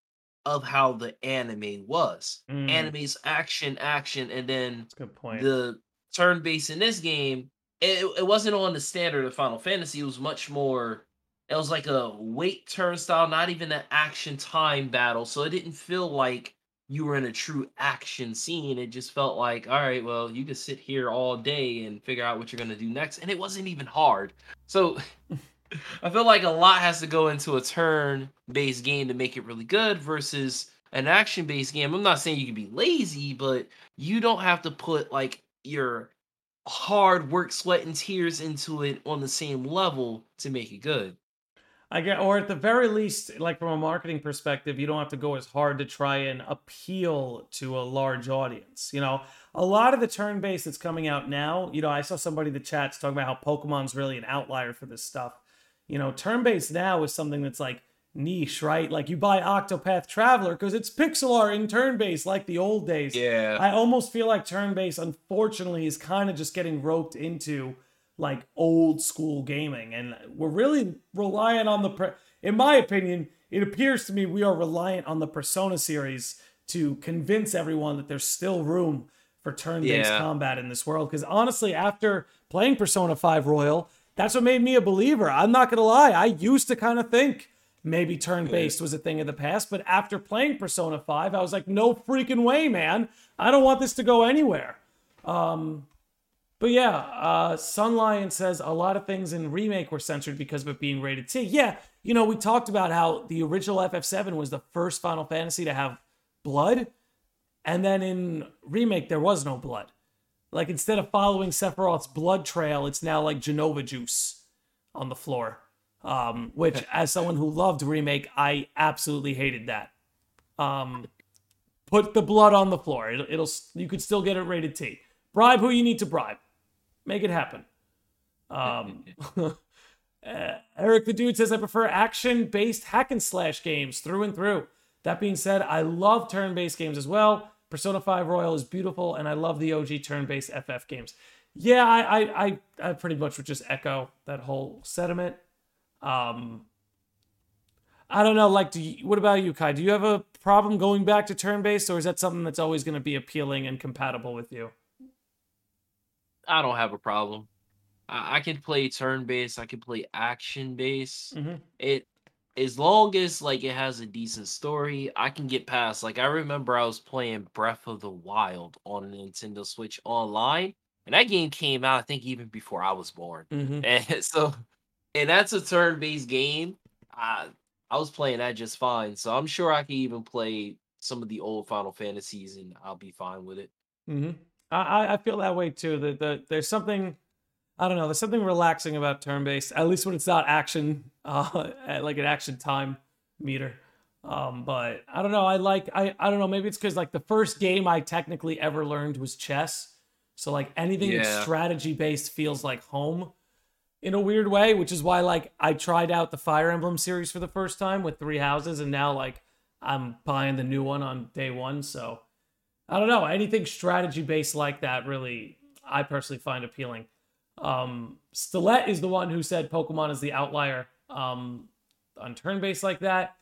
of how the anime was. Mm, Anime's action, action, and then good point. the turn based in this game it, it wasn't on the standard of Final Fantasy. It was much more. It was like a wait turnstile, not even an action time battle. So it didn't feel like you were in a true action scene. It just felt like, all right, well, you could sit here all day and figure out what you're gonna do next, and it wasn't even hard. So I feel like a lot has to go into a turn-based game to make it really good versus an action-based game. I'm not saying you can be lazy, but you don't have to put like your hard work, sweat, and tears into it on the same level to make it good. I get, or at the very least, like from a marketing perspective, you don't have to go as hard to try and appeal to a large audience. You know, a lot of the turn based that's coming out now, you know, I saw somebody in the chats talking about how Pokemon's really an outlier for this stuff. You know, turn based now is something that's like niche, right? Like you buy Octopath Traveler because it's pixel art in turn based like the old days. Yeah. I almost feel like turn based, unfortunately, is kind of just getting roped into like old school gaming. And we're really reliant on the, pre- in my opinion, it appears to me we are reliant on the Persona series to convince everyone that there's still room for turn based Yeah. combat in this world. Because honestly, after playing Persona 5 Royal, that's what made me a believer. I'm not going to lie. I used to kind of think maybe turn based was a thing of the past. But after playing Persona 5, I was like, no freaking way, man. I don't want this to go anywhere. Um, but yeah, uh, Sun Lion says a lot of things in Remake were censored because of it being rated T. Yeah, you know, we talked about how the original FF7 was the first Final Fantasy to have blood. And then in Remake, there was no blood. Like instead of following Sephiroth's blood trail, it's now like Jenova juice on the floor. Um, which, as someone who loved Remake, I absolutely hated that. Um, put the blood on the floor. It'll, it'll you could still get it rated T. Bribe who you need to bribe. Make it happen. Um, uh, Eric the Dude says, I prefer action based hack and slash games through and through. That being said, I love turn based games as well. Persona 5 Royal is beautiful, and I love the OG turn based FF games. Yeah, I, I, I, I pretty much would just echo that whole sentiment. Um, I don't know. Like, do you, what about you, Kai? Do you have a problem going back to turn based, or is that something that's always going to be appealing and compatible with you? I don't have a problem. I, I can play turn based. I can play action based. Mhm. It as long as like it has a decent story, I can get past. Like I remember I was playing Breath of the Wild on a Nintendo Switch online, and that game came out I think even before I was born. Mm-hmm. And so, and that's a turn-based game. I I was playing that just fine. So I'm sure I can even play some of the old Final Fantasies, and I'll be fine with it. Mm-hmm. I, I- feel that way too. That the, there's something, I don't know, there's something relaxing about turn based, at least when it's not action, uh, at like an action time meter. Um, but I don't know. I like, I, I don't know. Maybe it's because like the first game I technically ever learned was chess. So like anything that's strategy based feels like home in a weird way, which is why like I tried out the Fire Emblem series for the first time with three houses, and now like I'm buying the new one on day one. So I don't know. Anything strategy based like that really, I personally find appealing. Um, Stilette is the one who said Pokemon is the outlier um, on turn based like that.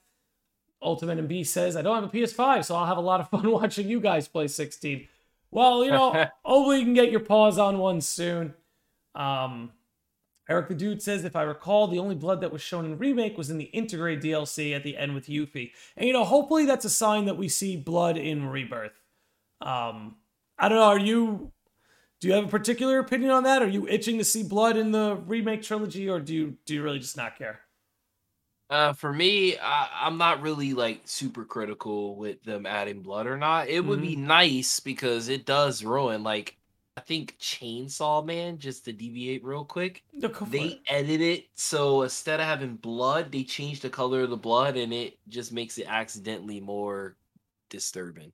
Ultimate and B says, I don't have a PS5, so I'll have a lot of fun watching you guys play 16. Well, you know, hopefully you can get your paws on one soon. Um, Eric the Dude says, if I recall, the only blood that was shown in Remake was in the Intergrade DLC at the end with Yuffie. And, you know, hopefully that's a sign that we see blood in Rebirth. Um, I don't know. Are you? Do you have a particular opinion on that? Are you itching to see blood in the remake trilogy, or do you do you really just not care? Uh, for me, I, I'm not really like super critical with them adding blood or not. It would be nice because it does ruin. Like, I think Chainsaw Man, just to deviate real quick, No, they it. edit it so instead of having blood, they change the color of the blood, and it just makes it accidentally more disturbing.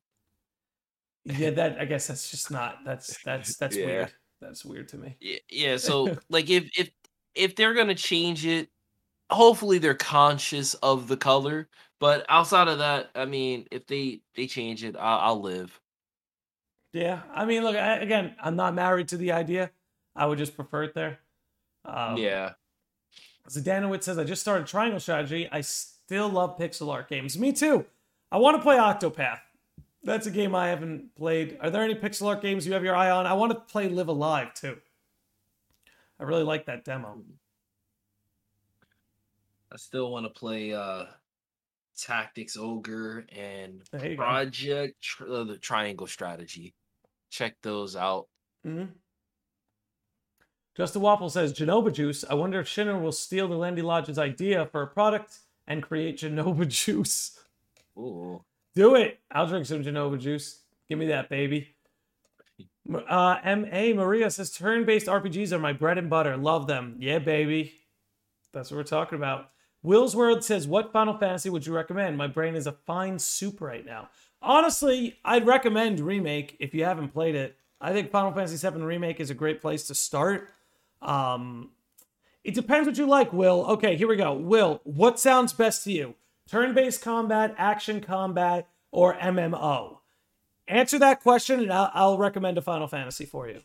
Yeah, that I guess that's just not. That's that's that's Yeah. weird. That's weird to me. Yeah, yeah. So like if if if they're gonna change it, hopefully they're conscious of the color. But outside of that, I mean, if they they change it, I'll, I'll live. Yeah, I mean, look I, again. I'm not married to the idea. I would just prefer it there. Um, yeah, Zdanowitz says, I just started Triangle Strategy. I still love pixel art games. Me too. I want to play Octopath. That's a game I haven't played. Are there any pixel art games you have your eye on? I want to play Live A Live too. I really like that demo. I still want to play uh Tactics Ogre and There you go. Project tr- uh, the Triangle Strategy. Check those out. hmm Justin Waffle says Jenova Juice. I wonder if Shinra will steal the Landi Lodge's idea for a product and create Jenova Juice. Ooh. Do it. I'll drink some Jenova Juice. Give me that, baby. Uh, M.A. Maria says turn based RPGs are my bread and butter. Love them. Yeah, baby. That's what we're talking about. Will's World says, What Final Fantasy would you recommend? My brain is a fine soup right now. Honestly, I'd recommend Remake if you haven't played it. I think Final Fantasy VII Remake is a great place to start. Um, it depends what you like, Will. Okay, here we go. Will, what sounds best to you? Turn based combat, action combat, or MMO? Answer that question and I'll, I'll recommend a Final Fantasy for you.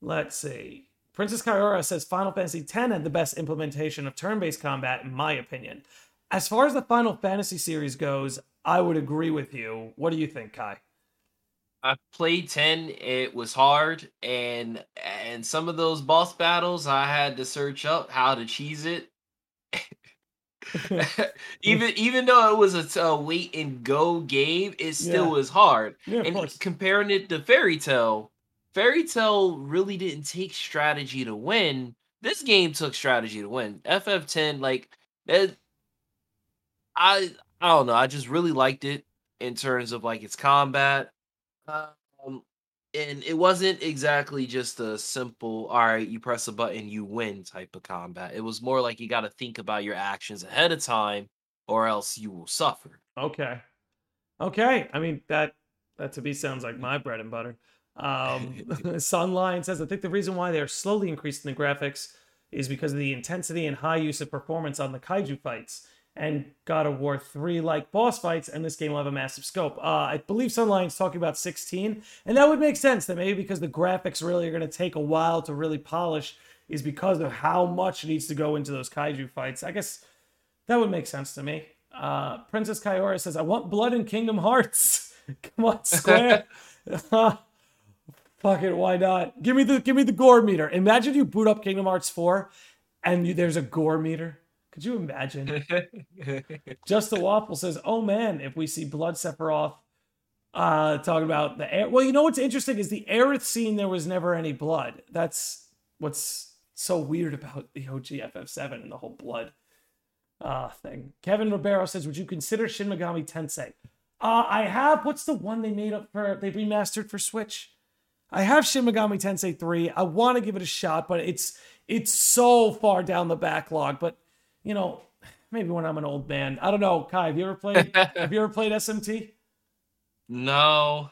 Let's see. Princess Kyora says Final Fantasy X had the best implementation of turn based combat, in my opinion. As far as the Final Fantasy series goes, I would agree with you. What do you think, Kai? I played 10, it was hard, and and some of those boss battles I had to search up how to cheese it. even even though it was a wait and go game, it still Yeah. was hard. Yeah, and course. comparing it to Fairy Tail, Fairy Tail really didn't take strategy to win. This game took strategy to win. FF10, like that, I I don't know. I just really liked it in terms of like its combat. Um, and it wasn't exactly just a simple, all right, you press a button, you win type of combat. It was more like you got to think about your actions ahead of time, or else you will suffer. Okay. Okay. I mean that that to me sounds like my bread and butter. Um Sunline says I think the reason why they're slowly increasing the graphics is because of the intensity and high use of performance on the kaiju fights. And God of War 3 like boss fights, and this game will have a massive scope. Uh, I believe Sunline's talking about 16, and that would make sense that maybe because the graphics really are going to take a while to really polish, is because of how much needs to go into those kaiju fights. I guess that would make sense to me. Uh, Princess Kyora says, I want blood in Kingdom Hearts. Come on, Square. Fuck it, why not? Give me the give me the gore meter. Imagine you boot up Kingdom Hearts 4 and you, there's a gore meter. Could you imagine? Just the Waffle says, "Oh man, if we see Blood Sephiroth uh talking about the air well, you know what's interesting is the Aerith scene there was never any blood. That's what's so weird about the OG FF7 and the whole blood uh thing. Kevin Ribeiro says, "Would you consider Shin Megami Tensei?" Uh I have what's the one they made up for they remastered for Switch? I have Shin Megami Tensei 3. I want to give it a shot, but it's it's so far down the backlog. But you know, maybe when I'm an old man. I don't know. Kai, have you ever played have you ever played SMT? no.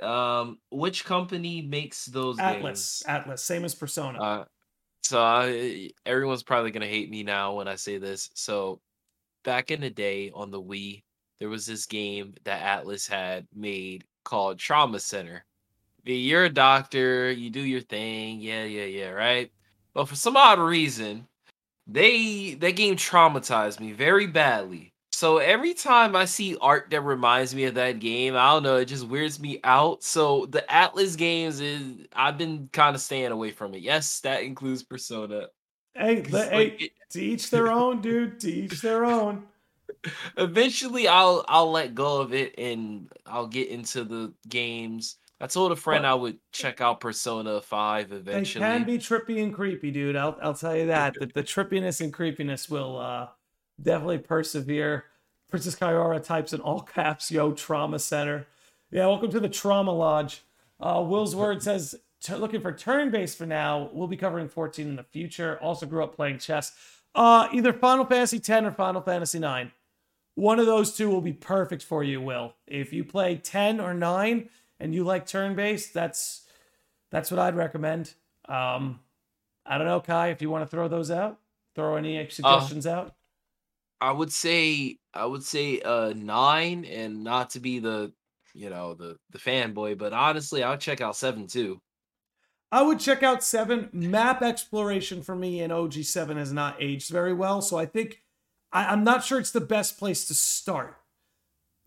Um, which company makes those Atlus. Atlus. Same as Persona. Uh, so I, everyone's probably gonna hate me now when I say this. So back in the day on the Wii, there was this game that Atlus had made called Trauma Center. You're a doctor, you do your thing, yeah, yeah, yeah, right? But for some odd reason, they that game traumatized me very badly. So every time I see art that reminds me of that game, I don't know, it just weirds me out. So the Atlus games is I've been kind of staying away from it. Yes, that includes Persona. hey, le- hey, it- to each their own, dude. To each their own. eventually I'll I'll let go of it and I'll get into the games. I told a friend But- I would check out Persona 5 They eventually. can be trippy and creepy, dude. I'll I'll tell you that. The, the trippiness and creepiness will uh definitely persevere. Princess Kyora types in all caps, yo, trauma center. Yeah, welcome to the trauma lodge. Uh Will's word says "T- looking for turn based for now. We'll be covering 14 in the future. Also grew up playing chess. Uh either Final Fantasy 10 or Final Fantasy 9. One of those two will be perfect for you, Will. If you play 10 or 9 and you like turn based, that's that's what I'd recommend. Um, I don't know, Kai, if you want to throw those out, throw any suggestions out. I would say I would say uh 9 and not to be the you know the the fanboy, but honestly, I'll check out 7 too. I would check out seven. Map exploration for me in OG7 has not aged very well, so I think I, I'm not sure it's the best place to start.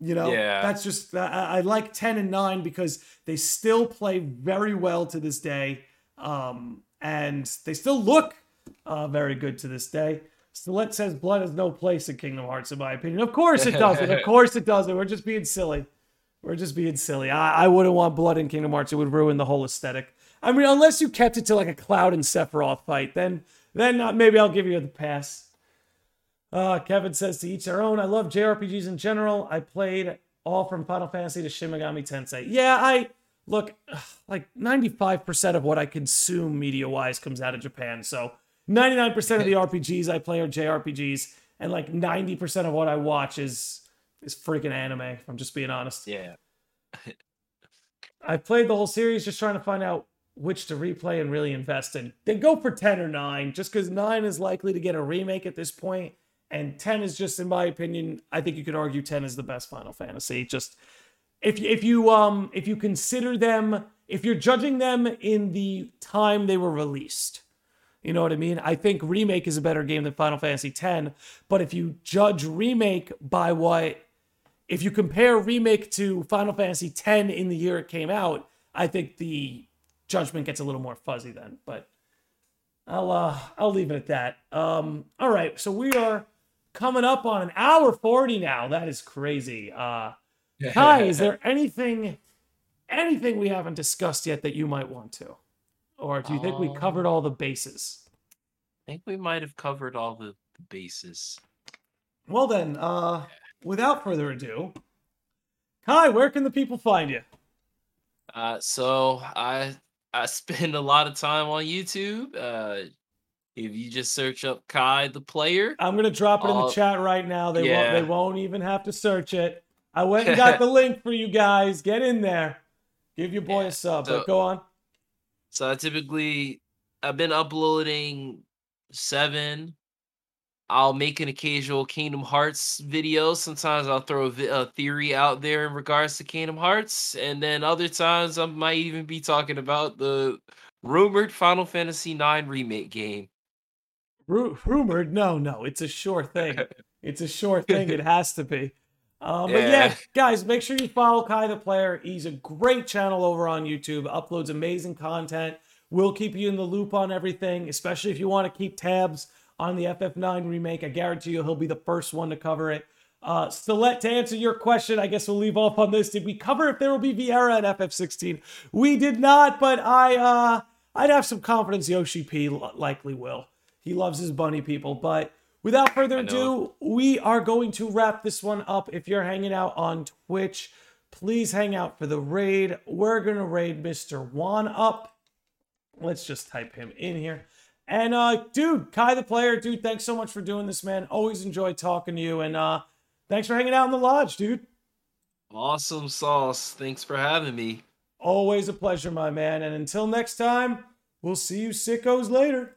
You know, Yeah. that's just I, I like 10 and 9 because they still play very well to this day. Um, and they still look uh, very good to this day. Stilett says blood has no place in Kingdom Hearts, in my opinion. Of course it doesn't. of course it doesn't. We're just being silly. We're just being silly. I, I wouldn't want blood in Kingdom Hearts. It would ruin the whole aesthetic. I mean, unless you kept it to like a Cloud and Sephiroth fight, then then uh, maybe I'll give you the pass. Uh, Kevin says to each their own. I love JRPGs in general. I played all from Final Fantasy to Shin Megami Tensei. Yeah, I look like 95% of what I consume media wise comes out of Japan. So 99% of the RPGs I play are JRPGs, and like 90% of what I watch is is freaking anime. If I'm just being honest. Yeah. I've played the whole series just trying to find out which to replay and really invest in. Then go for 10 or 9, just because 9 is likely to get a remake at this point, and 10 is just, in my opinion, I think you could argue 10 is the best Final Fantasy. Just if if you um if you consider them, if you're judging them in the time they were released, you know what I mean? I think remake is a better game than Final Fantasy 10, but if you judge remake by what if you compare remake to Final Fantasy 10 in the year it came out, I think the judgment gets a little more fuzzy then. But I'll uh I'll leave it at that. Um all right, so we are coming up on an hour 40 now. That is crazy. Uh Kai, is there anything anything we haven't discussed yet that you might want to? Or do you think we covered Um, all the bases? I think we might have covered all the, the bases. Well then, uh without further ado, Kai, where can the people find you? Uh, so I I spend a lot of time on YouTube. Uh, if you just search up Kai the player, I'm gonna drop it in the Uh, chat right now. They won't they won't even have to search it. I went and got the link for you guys. Get in there. Give your boy Yeah, a sub. so- but go on. so I typically I've been uploading seven. I'll make an occasional Kingdom Hearts video. Sometimes I'll throw a, vi- a theory out there in regards to Kingdom Hearts, and then other times I might even be talking about the rumored Final Fantasy IX remake game. Ru- rumored? No, no. It's a sure thing. it's a sure thing. It has to be. Um, But yeah, Yeah. guys, make sure you follow Kai the Player. He's a great channel over on YouTube. Uploads amazing content. We'll keep you in the loop on everything, especially if you want to keep tabs on the FF9 remake. I guarantee you he'll be the first one to cover it. Uh, Stilett, to answer your question, I guess we'll leave off on this. Did we cover if there will be Viera at FF16? We did not, but I uh, I'd have some confidence Yoshi P likely will. He loves his bunny people. But without further ado, we are going to wrap this one up. If you're hanging out on Twitch, please hang out for the raid. We're gonna raid Mr. Juan up. Let's just type him in here. And uh, dude, Kai the player, dude, thanks so much for doing this, man. Always enjoy talking to you, and uh, thanks for hanging out in the lodge, dude. Awesome sauce. Thanks for having me. Always a pleasure, my man. And until next time, we'll see you sickos later.